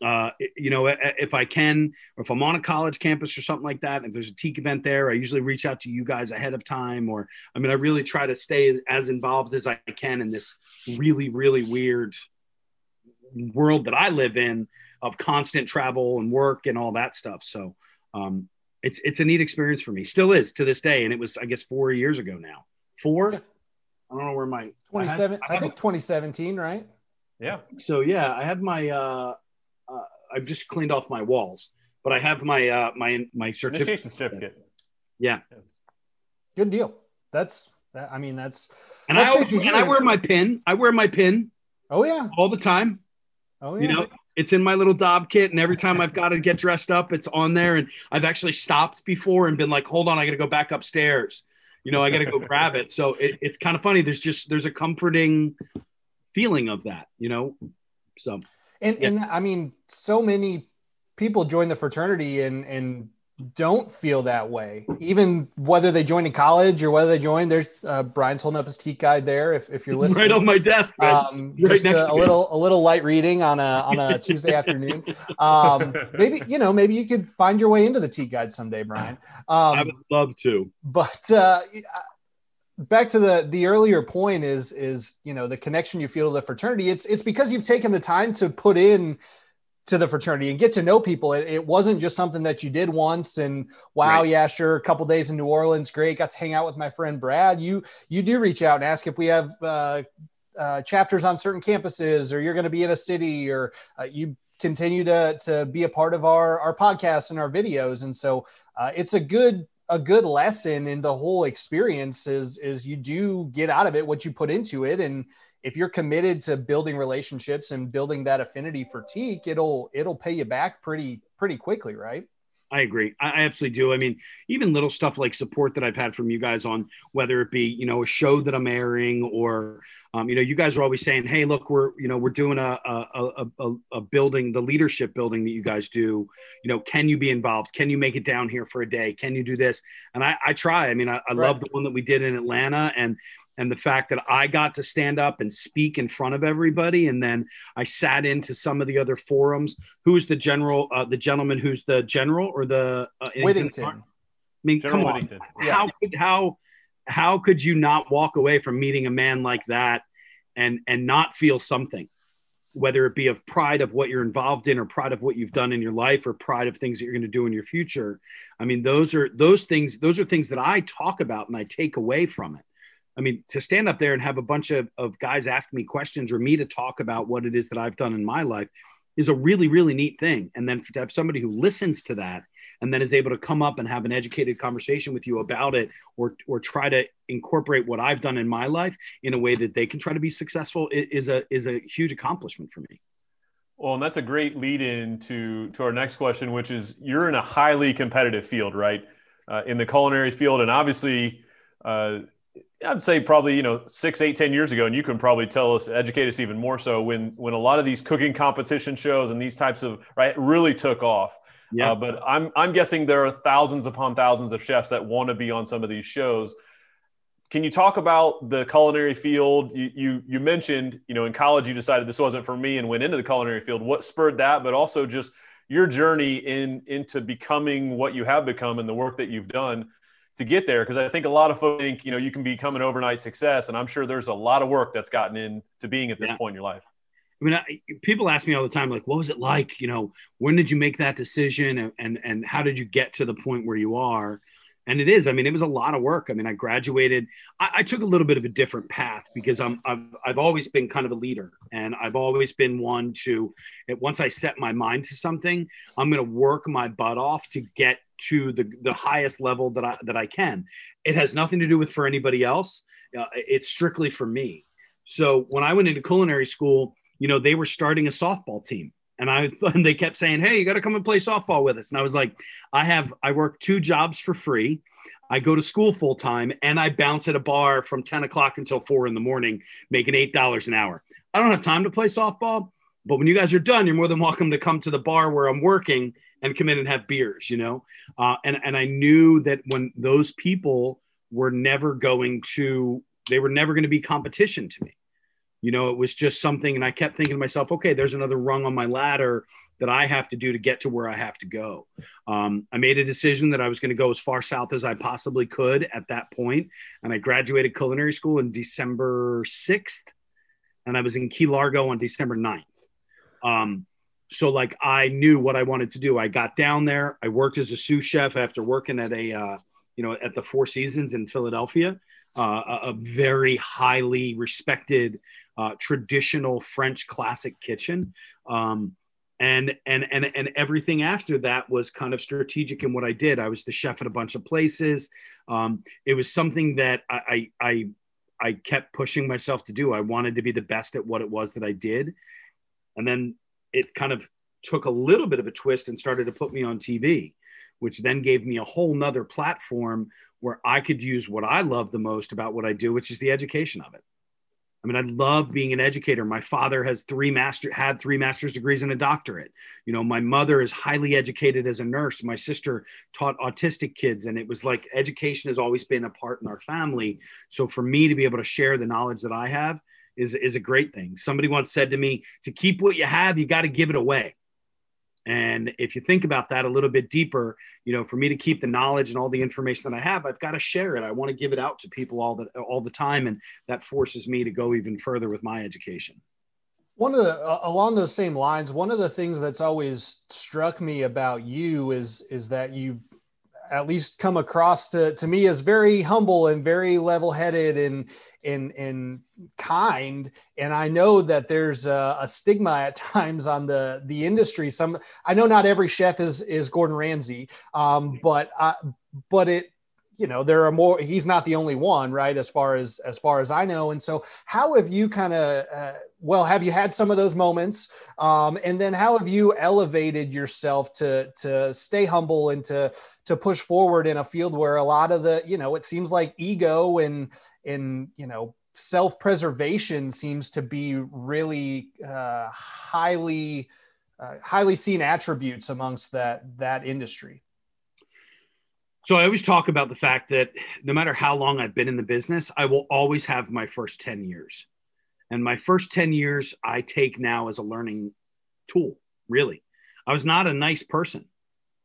uh, you know, if I can, or if I'm on a college campus or something like that, if there's a Teke event there, I usually reach out to you guys ahead of time. Or, I mean, I really try to stay as, as involved as I can in this really, really weird world that I live in of constant travel and work and all that stuff. So, um, it's it's a neat experience for me. Still is to this day, and it was I guess four years ago now. Four. I don't know where my 27. I, I think 2017, right? Yeah. So yeah, I have my uh, I've just cleaned off my walls, but I have my uh, my my certificate. Certificate. Yeah. Good deal. That's that. I mean, that's and that's I always, and I wear my pin. I wear my pin. Oh yeah, all the time. Oh yeah. You know, it's in my little Dopp kit, and every time I've got to get dressed up, it's on there. And I've actually stopped before and been like, "Hold on, I got to go back upstairs." You know, I got to go grab it. So it, it's kind of funny. There's just there's a comforting feeling of that. You know, so and yeah. and I mean, so many people join the fraternity and and don't feel that way, even whether they join in college or whether they join. There's uh, Brian's holding up his Teke guide there. If, if you're *laughs* listening, right on my desk, um, right next a, a little a little light reading on a on a *laughs* Tuesday afternoon. Um, maybe you know maybe you could find your way into the Teke guide someday, Brian. Um, I would love to. But uh, back to the the earlier point is is you know the connection you feel to the fraternity. It's it's because you've taken the time to put in to the fraternity and get to know people. It, it wasn't just something that you did once and wow right. yeah sure a couple days in new orleans great got to hang out with my friend brad. You you do reach out and ask if we have uh, uh, chapters on certain campuses or you're going to be in a city or uh, you continue to to be a part of our our podcasts and our videos. And so uh, it's a good a good lesson in the whole experience is is you do get out of it what you put into it and if you're committed to building relationships and building that affinity for teke it'll it'll pay you back pretty pretty quickly right I agree. I absolutely do. I mean, even little stuff like support that I've had from you guys on whether it be, you know, a show that I'm airing or, um, you know, you guys are always saying, Hey, look, we're, you know, we're doing a, a, a, a, building, the leadership building that you guys do, you know, can you be involved? Can you make it down here for a day? Can you do this? And I, I try, I mean, I, I right. love the one that we did in Atlanta and, and the fact that I got to stand up and speak in front of everybody, and then I sat into some of the other forums. Who's the general? Uh, the gentleman who's the general or the uh, Whittington? I mean, general come Whittington. on. Yeah. How could how how could you not walk away from meeting a man like that and and not feel something? Whether it be of pride of what you're involved in, or pride of what you've done in your life, or pride of things that you're going to do in your future. I mean, those are those things. Those are things that I talk about and I take away from it I mean, to stand up there and have a bunch of, of guys ask me questions or me to talk about what it is that I've done in my life is a really, really neat thing. And then to have somebody who listens to that and then is able to come up and have an educated conversation with you about it or, or try to incorporate what I've done in my life in a way that they can try to be successful is a, is a huge accomplishment for me. Well, and that's a great lead in to, to our next question, which is you're in a highly competitive field, right? Uh, in the culinary field. And obviously, uh, I'd say probably you know six, eight, ten years ago, and you can probably tell us, educate us even more so when when a lot of these cooking competition shows and these types of right really took off. Yeah. Uh, but I'm I'm guessing there are thousands upon thousands of chefs that want to be on some of these shows. Can you talk about the culinary field? You, you you mentioned you know in college you decided this wasn't for me and went into the culinary field. What spurred that? But also just your journey in into becoming what you have become and the work that you've done to get there because I think a lot of folks think you know you can become an overnight success, and I'm sure there's a lot of work that's gotten into being at this yeah. point in your life. I mean, I, people ask me all the time, like, what was it like? You know, when did you make that decision, and and, and how did you get to the point where you are? and it is i mean it was a lot of work. I mean i graduated. I, I took a little bit of a different path because i'm I've, I've always been kind of a leader. And i've always been one to once i set my mind to something i'm going to work my butt off to get to the, the highest level that i that i can. It has nothing to do with for anybody else. Uh, it's strictly for me. So when i went into culinary school you know they were starting a softball team and I *laughs* and they kept saying, "Hey, you got to come and play softball with us." And I was like, "I have I work two jobs for free. I go to school full time, and I bounce at a bar from ten o'clock until four in the morning, making eight dollars an hour. I don't have time to play softball." but when you guys are done, you're more than welcome to come to the bar where I'm working and come in and have beers, you know? Uh, and, and I knew that when those people were never going to, they were never going to be competition to me. You know, it was just something, and I kept thinking to myself, okay, there's another rung on my ladder that I have to do to get to where I have to go. Um, I made a decision that I was going to go as far south as I possibly could at that point, and I graduated culinary school in December 6th, and I was in Key Largo on December 9th. Um, so like I knew what I wanted to do. I got down there. I worked as a sous chef after working at a uh, you know at the Four Seasons in Philadelphia, uh, a, a, very highly respected uh, traditional French classic kitchen. Um, and and and and everything after that was kind of strategic in what I did. I was the chef at a bunch of places. Um, it was something that I, I I I kept pushing myself to do. I wanted to be the best at what it was that I did, and then it kind of took a little bit of a twist and started to put me on TV, which then gave me a whole nother platform where I could use what I love the most about what I do, which is the education of it. I mean, I love being an educator. My father has three master had three master's degrees and a doctorate. You know, my mother is highly educated as a nurse. My sister taught autistic kids, and it was like education has always been a part in our family. So for me to be able to share the knowledge that I have is is a great thing. Somebody once said to me, "To keep what you have, you got to give it away." And if you think about that a little bit deeper, you know, for me to keep the knowledge and all the information that I have, I've got to share it. I want to give it out to people all the all the time, and that forces me to go even further with my education. One of the uh, along those same lines, one of the things that's always struck me about you is is that you at least come across to, to me as very humble and very level-headed and and and kind. And i know that there's a, a, stigma at *laughs* times on the the industry. Some i know not every chef is is gordon ramsay um, but uh, but it you know there are more he's not the only one right as far as as far as i know. And so how have you kind of uh, well have you had some of those moments um, and then how have you elevated yourself to to stay humble and to to push forward in a field where a lot of the you know it seems like ego and and you know self-preservation seems to be really uh, highly uh, highly seen attributes amongst that that industry so I always talk about the fact that no matter how long I've been in the business, I will always have my first 10 years. And my first 10 years I take now as a learning tool, really. I was not a nice person.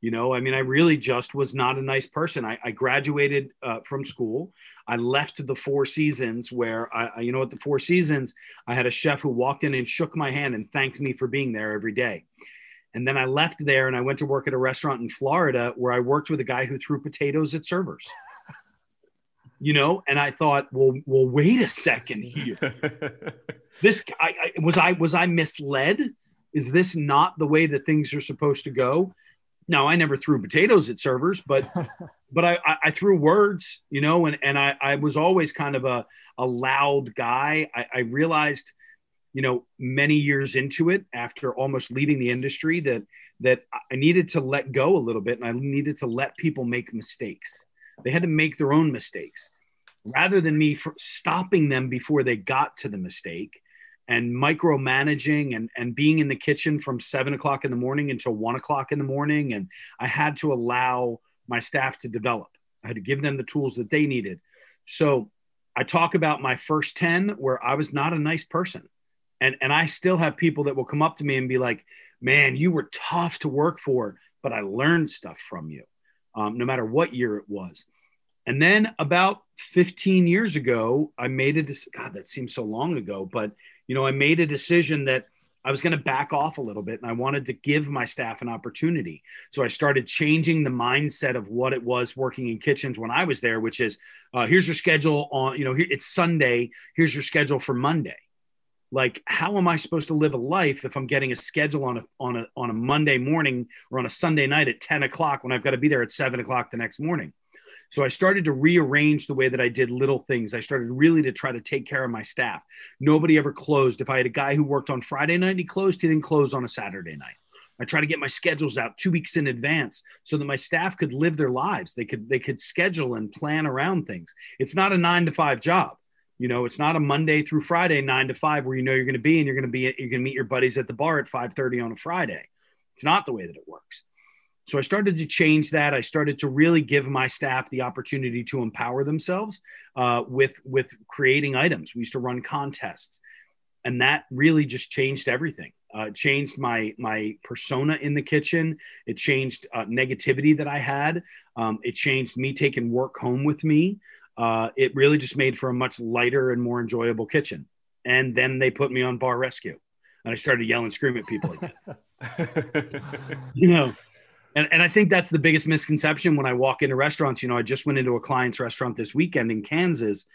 You know, I mean, I really just was not a nice person. I, I graduated uh, from school. I left the Four Seasons, where I, you know, at the Four Seasons, I had a chef who walked in and shook my hand and thanked me for being there every day. And then I left there and I went to work at a restaurant in Florida where I worked with a guy who threw potatoes at servers. You know, and I thought, well, well, wait a second *laughs* here. this I, I was I was I misled? Is this not the way that things are supposed to go? No, I never threw potatoes at servers, but *laughs* but I, I, threw words, you know, and, and I, I was always kind of a, a loud guy. I, I realized you know many years into it after almost leaving the industry that that I needed to let go a little bit and I needed to let people make mistakes. They had to make their own mistakes rather than me stopping them before they got to the mistake and micromanaging and, and being in the kitchen from seven o'clock in the morning until one o'clock in the morning. And I had to allow my staff to develop. I had to give them the tools that they needed. So I talk about my first 10 where I was not a nice person and and I still have people that will come up to me and be like, "Man, you were tough to work for, but I learned stuff from you, um, no matter what year it was." And then about 15 years ago, I made a decision. God, that seems so long ago, but you know, I made a decision that I was going to back off a little bit and I wanted to give my staff an opportunity. So I started changing the mindset of what it was working in kitchens when I was there, which is uh, here's your schedule on, you know, it's Sunday. Here's your schedule for Monday like how am i supposed to live a life if i'm getting a schedule on a on a on a monday morning or on a sunday night at 10 o'clock when i've got to be there at 7 o'clock the next morning? So i started to rearrange the way that i did little things. I started really to try to take care of my staff. Nobody ever closed. If i had a guy who worked on friday night he closed he didn't close on a saturday night. I try to get my schedules out two weeks in advance so that my staff could live their lives. They could they could schedule and plan around things. It's not a nine to five job You know, it's not a Monday through Friday, nine to five, where you know you're going to be and you're going to be you're going to meet your buddies at the bar at 5:30 on a Friday. It's not the way that it works. So I started to change that. I started to really give my staff the opportunity to empower themselves uh, with with creating items. We used to run contests, and that really just changed everything. Uh, changed my my persona in the kitchen. It changed uh, negativity that I had. Um, it changed me taking work home with me uh, it really just made for a much lighter and more enjoyable kitchen. And then they put me on bar rescue, and I started yelling, scream at people again. *laughs* *laughs* you know, and, and I think that's the biggest misconception when I walk into restaurants. You know, I just went into a client's restaurant this weekend in Kansas,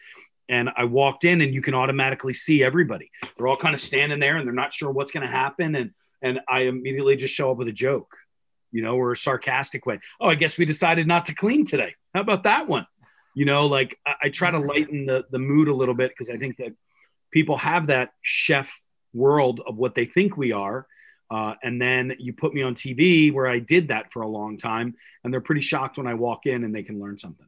and I walked in, and you can automatically see everybody. They're all kind of standing there, and they're not sure what's going to happen, and and I immediately just show up with a joke, you know, or a sarcastic way. Oh, I guess we decided not to clean today. How about that one? You know like i, I try to lighten the, the mood a little bit because i think that people have that chef world of what they think we are uh, and then you put me on tv where i did that for a long time and they're pretty shocked when i walk in and they can learn something.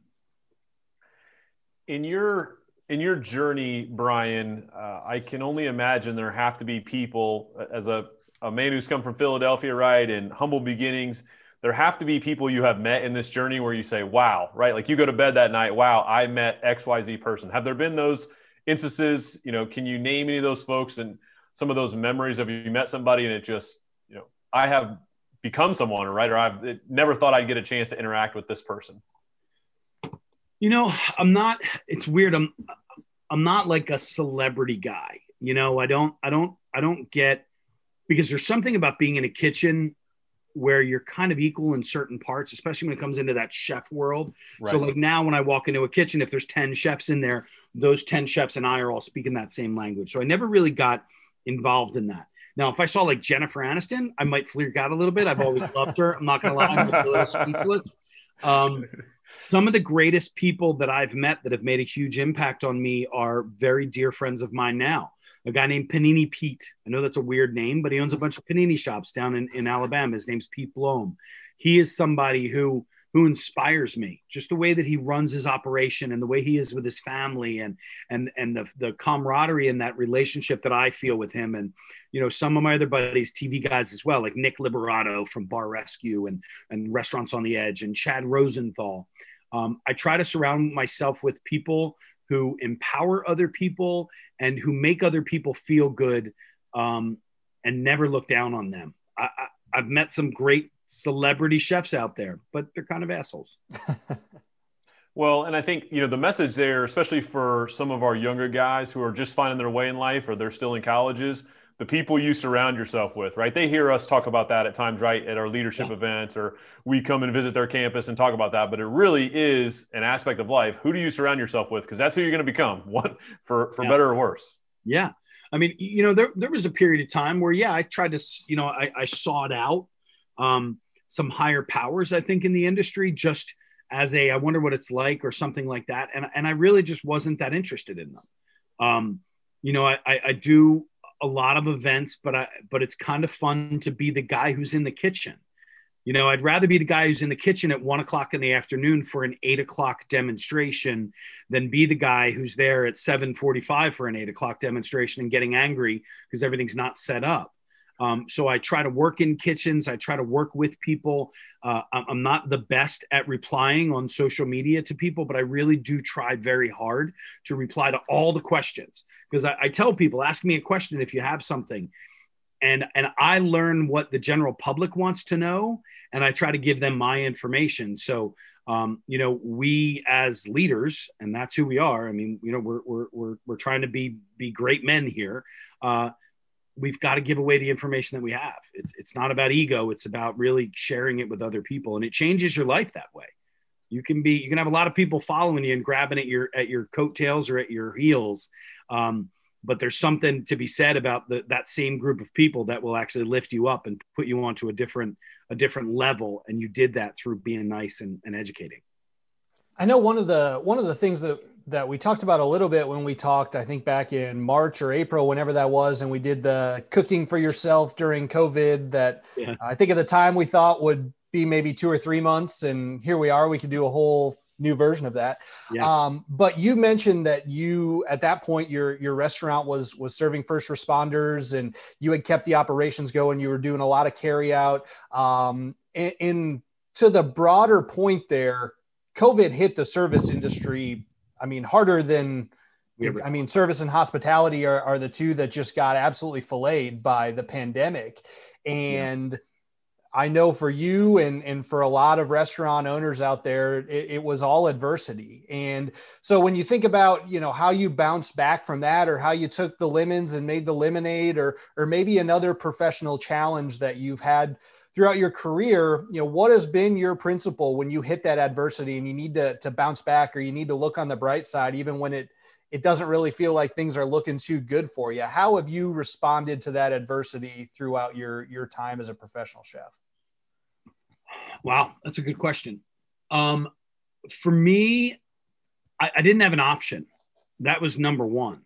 In your in your journey brian uh, i can only imagine there have to be people as a, a man who's come from philadelphia right and humble beginnings there have to be people you have met in this journey where you say, wow, right? Like you go to bed that night, wow, I met XYZ person. Have there been those instances? You know, can you name any of those folks and some of those memories? of you met somebody and it just, you know, I have become someone, right? Or I've never thought I'd get a chance to interact with this person. You know, I'm not, it's weird. I'm, I'm not like a celebrity guy. You know, I don't, I don't, I don't get, because there's something about being in a kitchen where you're kind of equal in certain parts, especially when it comes into that chef world. Right. So like now when I walk into a kitchen, if there's 10 chefs in there, those 10 chefs and I are all speaking that same language. So I never really got involved in that. Now, if I saw like Jennifer Aniston, I might freak out a little bit. I've always loved her. I'm not going to lie, I'm a little speechless. Um, some of the greatest people that I've met that have made a huge impact on me are very dear friends of mine now a guy named Panini Pete. I know that's a weird name, but he owns a bunch of panini shops down in, in Alabama. His name's Pete Blohme. He is somebody who who inspires me just the way that he runs his operation and the way he is with his family and and and the, the camaraderie and that relationship that i feel with him and you know some of my other buddies tv guys as well like nick liberato from bar rescue and and restaurants on the edge and chad rosenthal um, i try to surround myself with people who empower other people and who make other people feel good um, and never look down on them. I, I, I've met some great celebrity chefs out there, but they're kind of assholes. *laughs* well, and I think you know the message there, especially for some of our younger guys who are just finding their way in life or they're still in colleges, the people you surround yourself with, right? They hear us talk about that at times, right? At our leadership yeah. events, or we come and visit their campus and talk about that. But it really is an aspect of life. Who do you surround yourself with? Because that's who you're going to become, *laughs* one for for yeah. better or worse. Yeah, I mean, you know, there there was a period of time where, yeah, I tried to, you know, I, I sought out um, some higher powers. I think in the industry, just as a, I wonder what it's like, or something like that, and and I really just wasn't that interested in them. Um, you know, I, I, I do a lot of events, but I but it's kind of fun to be the guy who's in the kitchen. You know, I'd rather be the guy who's in the kitchen at one o'clock in the afternoon for an eight o'clock demonstration than be the guy who's there at 745 for an eight o'clock demonstration and getting angry because everything's not set up. Um, so I try to work in kitchens. I try to work with people. Uh, I'm not the best at replying on social media to people, but I really do try very hard to reply to all the questions because I, I tell people, ask me a question if you have something, and and I learn what the general public wants to know, and I try to give them my information. So. Um, you know, we as leaders, and that's who we are. I mean, you know, we're we're we're, we're trying to be be great men here. Uh, we've got to give away the information that we have. It's, it's not about ego. It's about really sharing it with other people. And it changes your life that way. You can be, you can have a lot of people following you and grabbing at your, at your coattails or at your heels. Um, but there's something to be said about the, that same group of people that will actually lift you up and put you onto a different, a different level. And you did that through being nice and, and educating. I know one of the, one of the things that that we talked about a little bit when we talked, I think back in March or April, whenever that was, and we did the cooking for yourself during COVID. That yeah. I think at the time we thought would be maybe two or three months, and here we are. We could do a whole new version of that. Yeah. Um, but you mentioned that you at that point your your restaurant was was serving first responders and you had kept the operations going. You were doing a lot of carry out. Um, and, and to the broader point there, COVID hit the service industry. I mean, harder than I mean, service and hospitality are, are the two that just got absolutely filleted by the pandemic. And yeah. I know for you and, and for a lot of restaurant owners out there, it, it, was all adversity. And so when you think about, you know, how you bounced back from that or how you took the lemons and made the lemonade or, or maybe another professional challenge that you've had throughout your career, you know, what has been your principle when you hit that adversity and you need to, to bounce back or you need to look on the bright side, even when it, it doesn't really feel like things are looking too good for you. How have you responded to that adversity throughout your your time as a professional chef? Wow, that's a good question. Um, for me, I, I, didn't have an option. That was number one.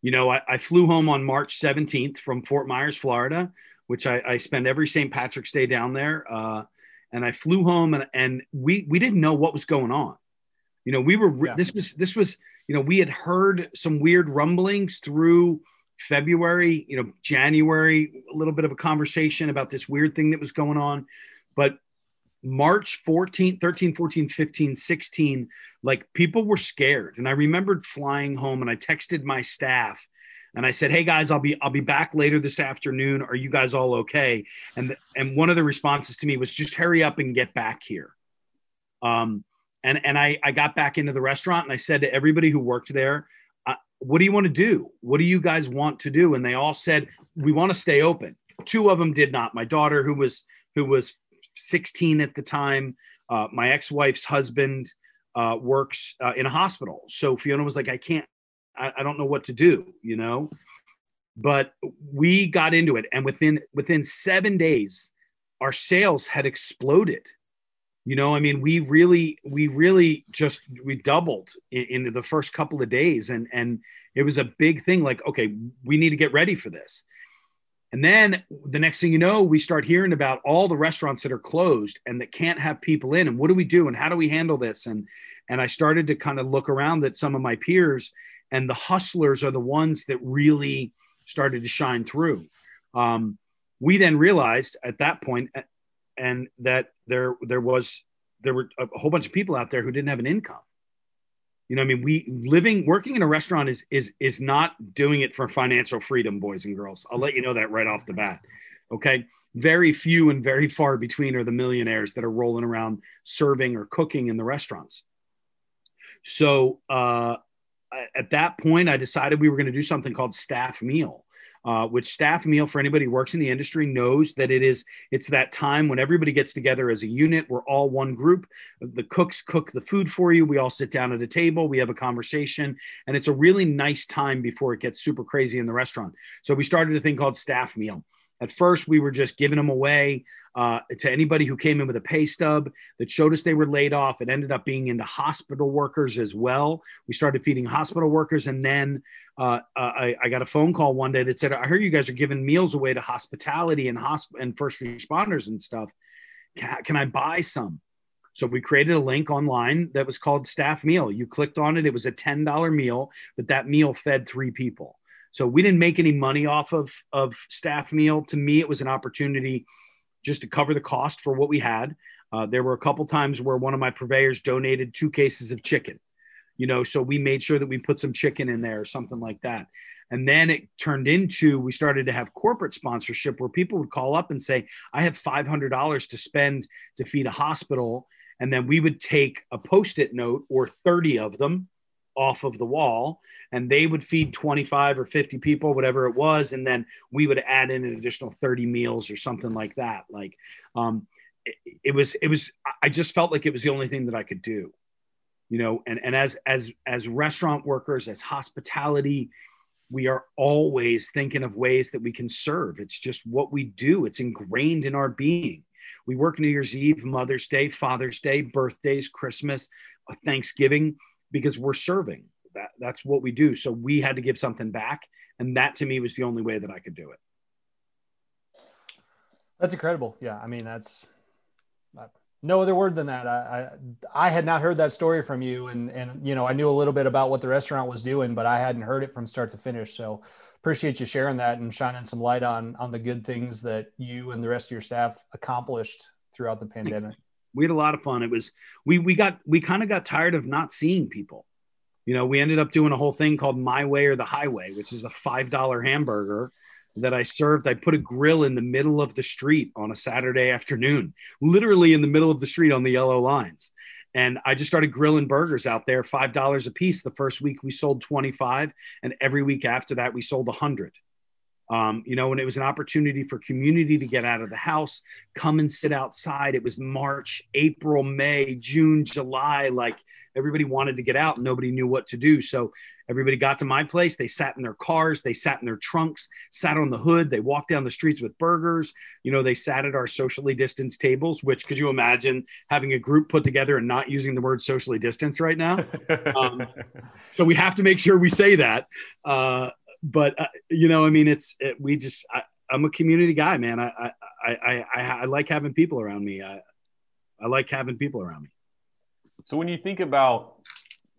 You know, I, I, flew home on March 17th from Fort Myers, Florida, which I, I spend every St. Patrick's Day down there. Uh, and I flew home and, and we, we didn't know what was going on. You know, we were, yeah. this was, this was, you know, we had heard some weird rumblings through February, you know, January, a little bit of a conversation about this weird thing that was going on. But March 14, 13, 14, 15, 16, like people were scared. And I remembered flying home and I texted my staff and I said, "Hey guys, I'll be I'll be back later this afternoon. Are you guys all okay?" And and one of the responses to me was, "Just hurry up and get back here." Um, and and I I got back into the restaurant and I said to everybody who worked there, uh, "What do you want to do? What do you guys want to do?" And they all said, "We want to stay open." Two of them did not. My daughter, who was who was 16 at the time, uh, my ex-wife's husband uh, works uh, in a hospital, so Fiona was like, "I can't. I, I don't know what to do," you know. But we got into it, and within within seven days, our sales had exploded you know, I mean, we really, we really just we doubled in, into the first couple of days, and and it was a big thing. Like, okay, we need to get ready for this. And then the next thing you know, we start hearing about all the restaurants that are closed and that can't have people in. And what do we do? And how do we handle this? And and I started to kind of look around at some of my peers, and the hustlers are the ones that really started to shine through. Um, we then realized at that point, and that there there was there were a whole bunch of people out there who didn't have an income. You know, I mean, we living working in a restaurant is is is not doing it for financial freedom, boys and girls. I'll let you know that right off the bat. Okay. Very few and very far between are the millionaires that are rolling around serving or cooking in the restaurants. So uh, at that point, I decided we were going to do something called staff meal uh, which staff meal for anybody who works in the industry knows that it is it's that time when everybody gets together as a unit. We're all one group. The cooks cook the food for you. We all sit down at a table. We have a conversation. And it's a really nice time before it gets super crazy in the restaurant. So we started a thing called staff meal at first we were just giving them away uh, to anybody who came in with a pay stub that showed us they were laid off. It ended up being into hospital workers as well. We started feeding hospital workers. And then uh, uh, I, I, got a phone call one day that said, I heard you guys are giving meals away to hospitality and, hosp- and first responders and stuff. Can I, can I buy some? So we created a link online that was called Staff Meal. You clicked on it, it was a $10 meal, but that meal fed three people. So we didn't make any money off of, of Staff Meal. To me, it was an opportunity just to cover the cost for what we had. Uh, there were a couple times where one of my purveyors donated two cases of chicken, you know, so we made sure that we put some chicken in there or something like that. And then it turned into we started to have corporate sponsorship where people would call up and say, I have $500 to spend to feed a hospital. And then we would take a post it note or 30 of them off of the wall and they would feed 25 or 50 people whatever it was and then we would add in an additional 30 meals or something like that. Like um, it, it, was it was i just felt like it was the only thing that i could do you know? And and as as as restaurant workers as hospitality we are always thinking of ways that we can serve. It's just what we do. It's ingrained in our being. We work new year's eve mother's day father's day birthdays christmas thanksgiving because we're serving. That that's what we do. So we had to give something back, and that to me was the only way that I could do it. That's incredible. Yeah, I mean that's uh, no other word than that. I, I, I had not heard that story from you, and and you know I knew a little bit about what the restaurant was doing, but I hadn't heard it from start to finish. So appreciate you sharing that and shining some light on on the good things that you and the rest of your staff accomplished throughout the pandemic. Thanks. We had a lot of fun. It was we we got we kind of got tired of not seeing people. You know, we ended up doing a whole thing called My Way or the Highway, which is a five dollar hamburger that I served. I put a grill in the middle of the street on a Saturday afternoon, literally in the middle of the street on the yellow lines. And I just started grilling burgers out there, $5 a piece. The first week we sold 25, and every week after that, we sold a 100. Um, you know, and it was an opportunity for community to get out of the house, come and sit outside. It was March, April, May, June, July. Like everybody wanted to get out, nobody knew what to do. So Everybody got to my place. They sat in their cars, they sat in their trunks, sat on the hood. They walked down the streets with burgers. You know, they sat at our socially distanced tables, which could you imagine having a group put together and not using the word socially distanced right now? *laughs* um, so we have to make sure we say that. Uh, but, uh, you know, I mean, it's, it, we just, I, am a community guy, man. I, I, I, I, I like having people around me. I, I like having people around me. So when you think about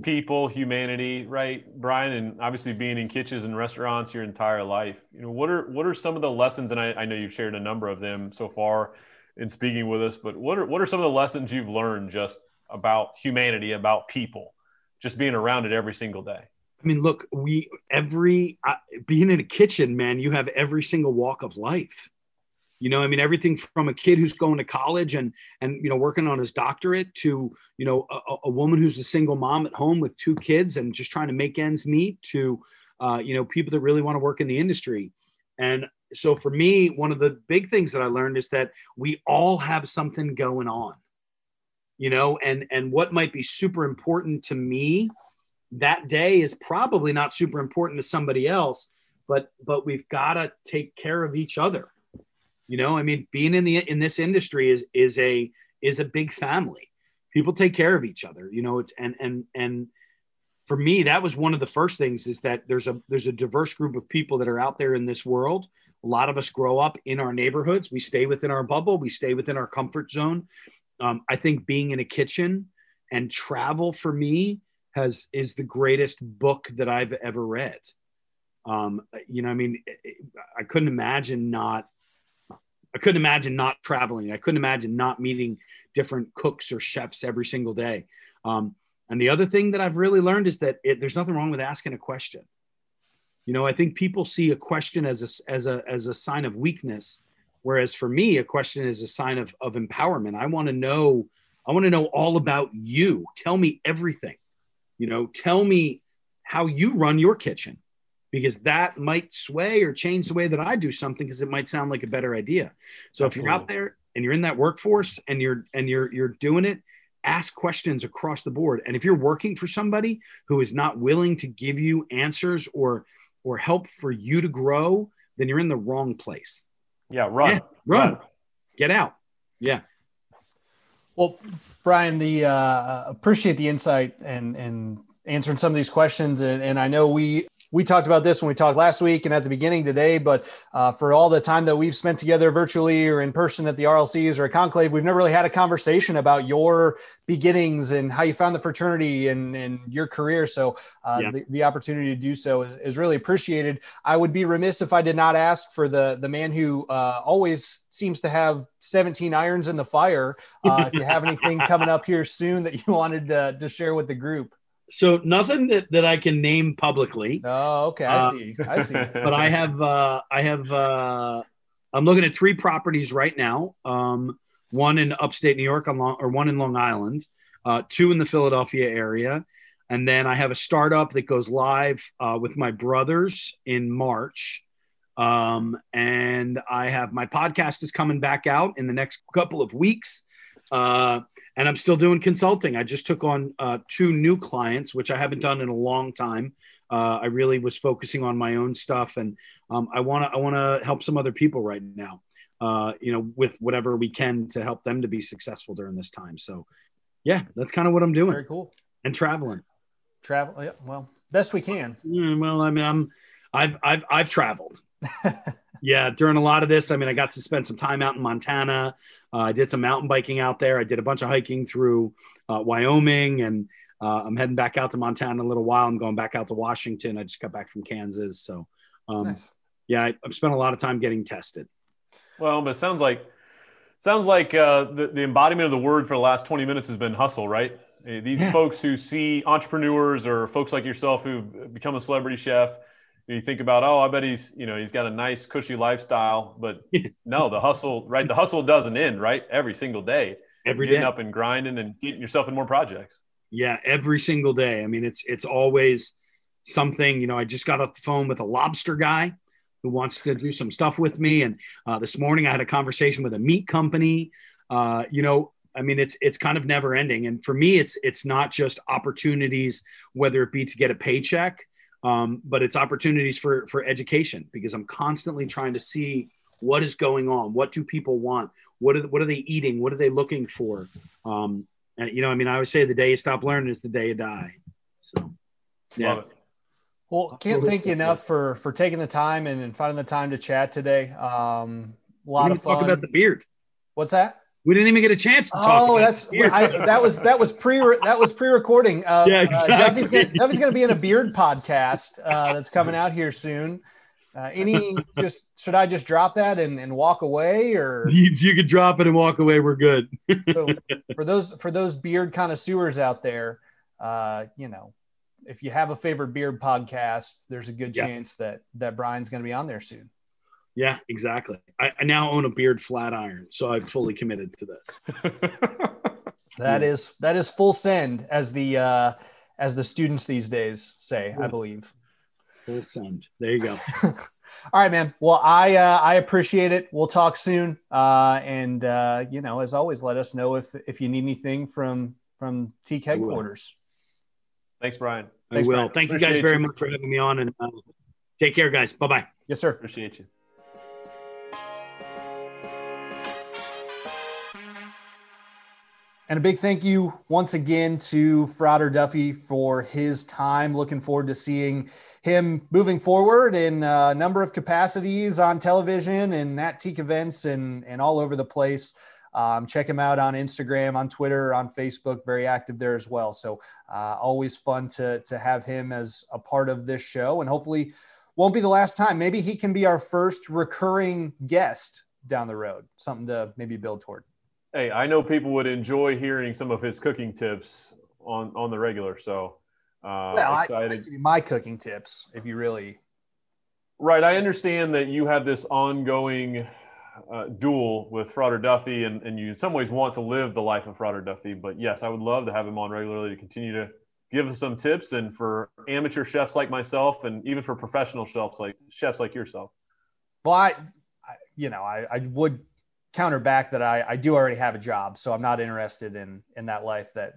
people, humanity, right, Brian, and obviously being in kitchens and restaurants your entire life. You know, what are what are some of the lessons? And I, I know you've shared a number of them so far in speaking with us, but what are what are some of the lessons you've learned just about humanity, about people, just being around it every single day? I mean, look, we every uh, being in a kitchen, man, you have every single walk of life. You know i mean everything from a kid who's going to college and and you know working on his doctorate to you know a, a woman who's a single mom at home with two kids and just trying to make ends meet to uh, you know people that really want to work in the industry. And so for me one of the big things that i learned is that we all have something going on you know and and what might be super important to me that day is probably not super important to somebody else but but we've got to take care of each other you know, I mean, being in the in this industry is is a is a big family. People take care of each other, you know, and and and for me, that was one of the first things is that there's a there's a diverse group of people that are out there in this world. A lot of us grow up in our neighborhoods. We stay within our bubble. We stay within our comfort zone. Um, I think being in a kitchen and travel for me has is the greatest book that I've ever read. Um, you know, I mean, I couldn't imagine not I couldn't imagine not traveling. I couldn't imagine not meeting different cooks or chefs every single day. Um, and the other thing that I've really learned is that it, there's nothing wrong with asking a question. You know, I think people see a question as a, as a, as a sign of weakness. Whereas for me, a question is a sign of, of empowerment. I want to know, I want to know all about you. Tell me everything, you know, tell me how you run your kitchen because that might sway or change the way that I do something because it might sound like a better idea. So Absolutely. if you're out there and you're in that workforce and you're and you're you're doing it, ask questions across the board. And if you're working for somebody who is not willing to give you answers or or help for you to grow, then you're in the wrong place. Yeah, run. Yeah, run. run. Get out. Yeah. Well, Brian, the uh, appreciate the insight and and answering some of these questions. And, and I know we we talked about this when we talked last week and at the beginning today, but uh, for all the time that we've spent together virtually or in person at the RLCs or a conclave, we've never really had a conversation about your beginnings and how you found the fraternity and, and your career. So uh, yeah. the, the, opportunity to do so is, is, really appreciated. I would be remiss if I did not ask for the, the man who uh, always seems to have 17 irons in the fire. Uh, if you have anything *laughs* coming up here soon that you wanted to, to share with the group so nothing that, that I can name publicly. Oh, okay. I uh, see. I see. *laughs* but I have, uh, I have, uh, I'm looking at three properties right now. Um, one in upstate New York, on Long, or one in Long Island, uh, two in the Philadelphia area, and then I have a startup that goes live uh, with my brothers in March. Um, and I have my podcast is coming back out in the next couple of weeks. Uh, and I'm still doing consulting. I just took on uh, two new clients, which I haven't done in a long time. Uh, I really was focusing on my own stuff, and um, I want to I want to help some other people right now. Uh, you know, with whatever we can to help them to be successful during this time. So, yeah, that's kind of what I'm doing. Very cool. And traveling. Travel. Yeah, well, best we can. Yeah, well, I mean, I'm I've I've I've traveled. *laughs* yeah, during a lot of this, I mean, I got to spend some time out in Montana. Uh, I did some mountain biking out there. I did a bunch of hiking through uh, Wyoming, and uh, I'm heading back out to Montana in a little while. I'm going back out to Washington. I just got back from Kansas, so um, nice. yeah, I, have spent a lot of time getting tested. Well, but it sounds like sounds like uh, the, the embodiment of the word for the last 20 minutes has been hustle, right? These yeah. folks who see entrepreneurs or folks like yourself who become a celebrity chef, you think about, oh, I bet he's, you know, he's got a nice cushy lifestyle, but *laughs* no, the hustle, right? The hustle doesn't end, right? Every single day, every getting day. up and grinding and getting yourself in more projects. Yeah, every single day. I mean, it's it's always something. You know, I just got off the phone with a lobster guy who wants to do some stuff with me, and uh, this morning I had a conversation with a meat company. Uh, you know, I mean, it's it's kind of never ending. And for me, it's it's not just opportunities, whether it be to get a paycheck, um, but it's opportunities for for education because I'm constantly trying to see what is going on, what do people want, what are what are they eating, what are they looking for. Um, and you know, I mean, I always say the day you stop learning is the day you die. So, yeah. Well, can't thank you enough for for taking the time and, and finding the time to chat today. Um, a lot of fun. Talk about the beard. What's that? We didn't even get a chance to talk. Oh, that's I, that was that was pre that was pre recording. Uh, yeah, exactly. Uh, Duffy's, gonna, Duffy's gonna be in a beard podcast uh, that's coming out here soon. Uh, any *laughs* just should I just drop that and, and walk away or you, you could drop it and walk away. We're good. so for those for those beard connoisseurs out there, uh, you know, if you have a favorite beard podcast, there's a good yeah. chance that that Brian's going to be on there soon. Yeah, exactly. I, I, now own a beard flat iron, so I'm fully committed to this. *laughs* that yeah. is that is full send, as the uh, as the students these days say, yeah. I believe. Full send. There you go. *laughs* All right, man. Well, I uh, I appreciate it. We'll talk soon. Uh, and uh, you know, as always, let us know if if you need anything from from Teke headquarters. Thanks, Brian. Thanks, I will. Brian. Thank appreciate you guys very you. much for having me on, and uh, take care, guys. Bye bye. Yes, sir. Appreciate you. And a big thank you once again to Frater Duffy for his time. Looking forward to seeing him moving forward in a number of capacities on television and at Teke events and, and all over the place. Um, check him out on Instagram, on Twitter, on Facebook, very active there as well. So uh, always fun to, to have him as a part of this show and hopefully won't be the last time. Maybe he can be our first recurring guest down the road, something to maybe build toward. Hey, I know people would enjoy hearing some of his cooking tips on on the regular. So, uh, well, excited. I, I my cooking tips if you really. Right, I understand that you have this ongoing uh, duel with Frater Duffy, and, and you in some ways want to live the life of Frater Duffy. But yes, I would love to have him on regularly to continue to give us some tips, and for amateur chefs like myself, and even for professional chefs like chefs like yourself. Well, I, I you know, I, I would counter back that I, I do already have a job, so I'm not interested in in that life that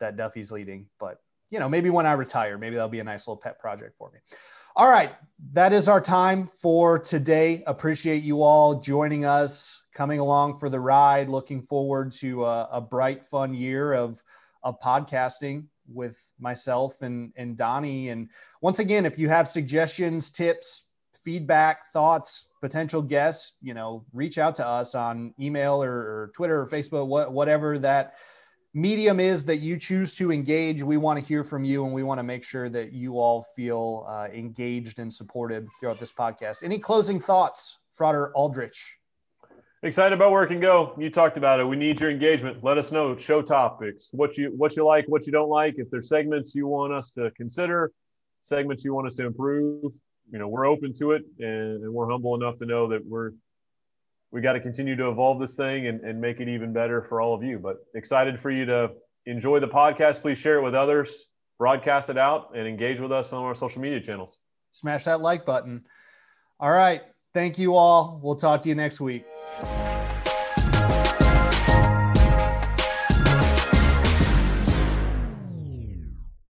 that Duffy's leading. But you know, maybe when I retire, maybe that'll be a nice little pet project for me. All right, that is our time for today. Appreciate you all joining us, coming along for the ride. Looking forward to a, a bright, fun year of of podcasting with myself and and Donnie. And once again, if you have suggestions, tips, feedback, thoughts, potential guests, you know, reach out to us on email or, or Twitter or Facebook, what, whatever that medium is that you choose to engage. We want to hear from you and we want to make sure that you all feel uh, engaged and supported throughout this podcast. Any closing thoughts, Frater Aldrich? Excited about where it can go. You talked about it. We need your engagement. Let us know. Show topics. What you what you like, what you don't like. If there's segments you want us to consider, segments you want us to improve, you know we're open to it and, and we're humble enough to know that we're we got to continue to evolve this thing and, and make it even better for all of you. But excited for you to enjoy the podcast. Please share it with others broadcast it out and engage with us on our social media channels. Smash that like button. All right. Thank you all. We'll talk to you next week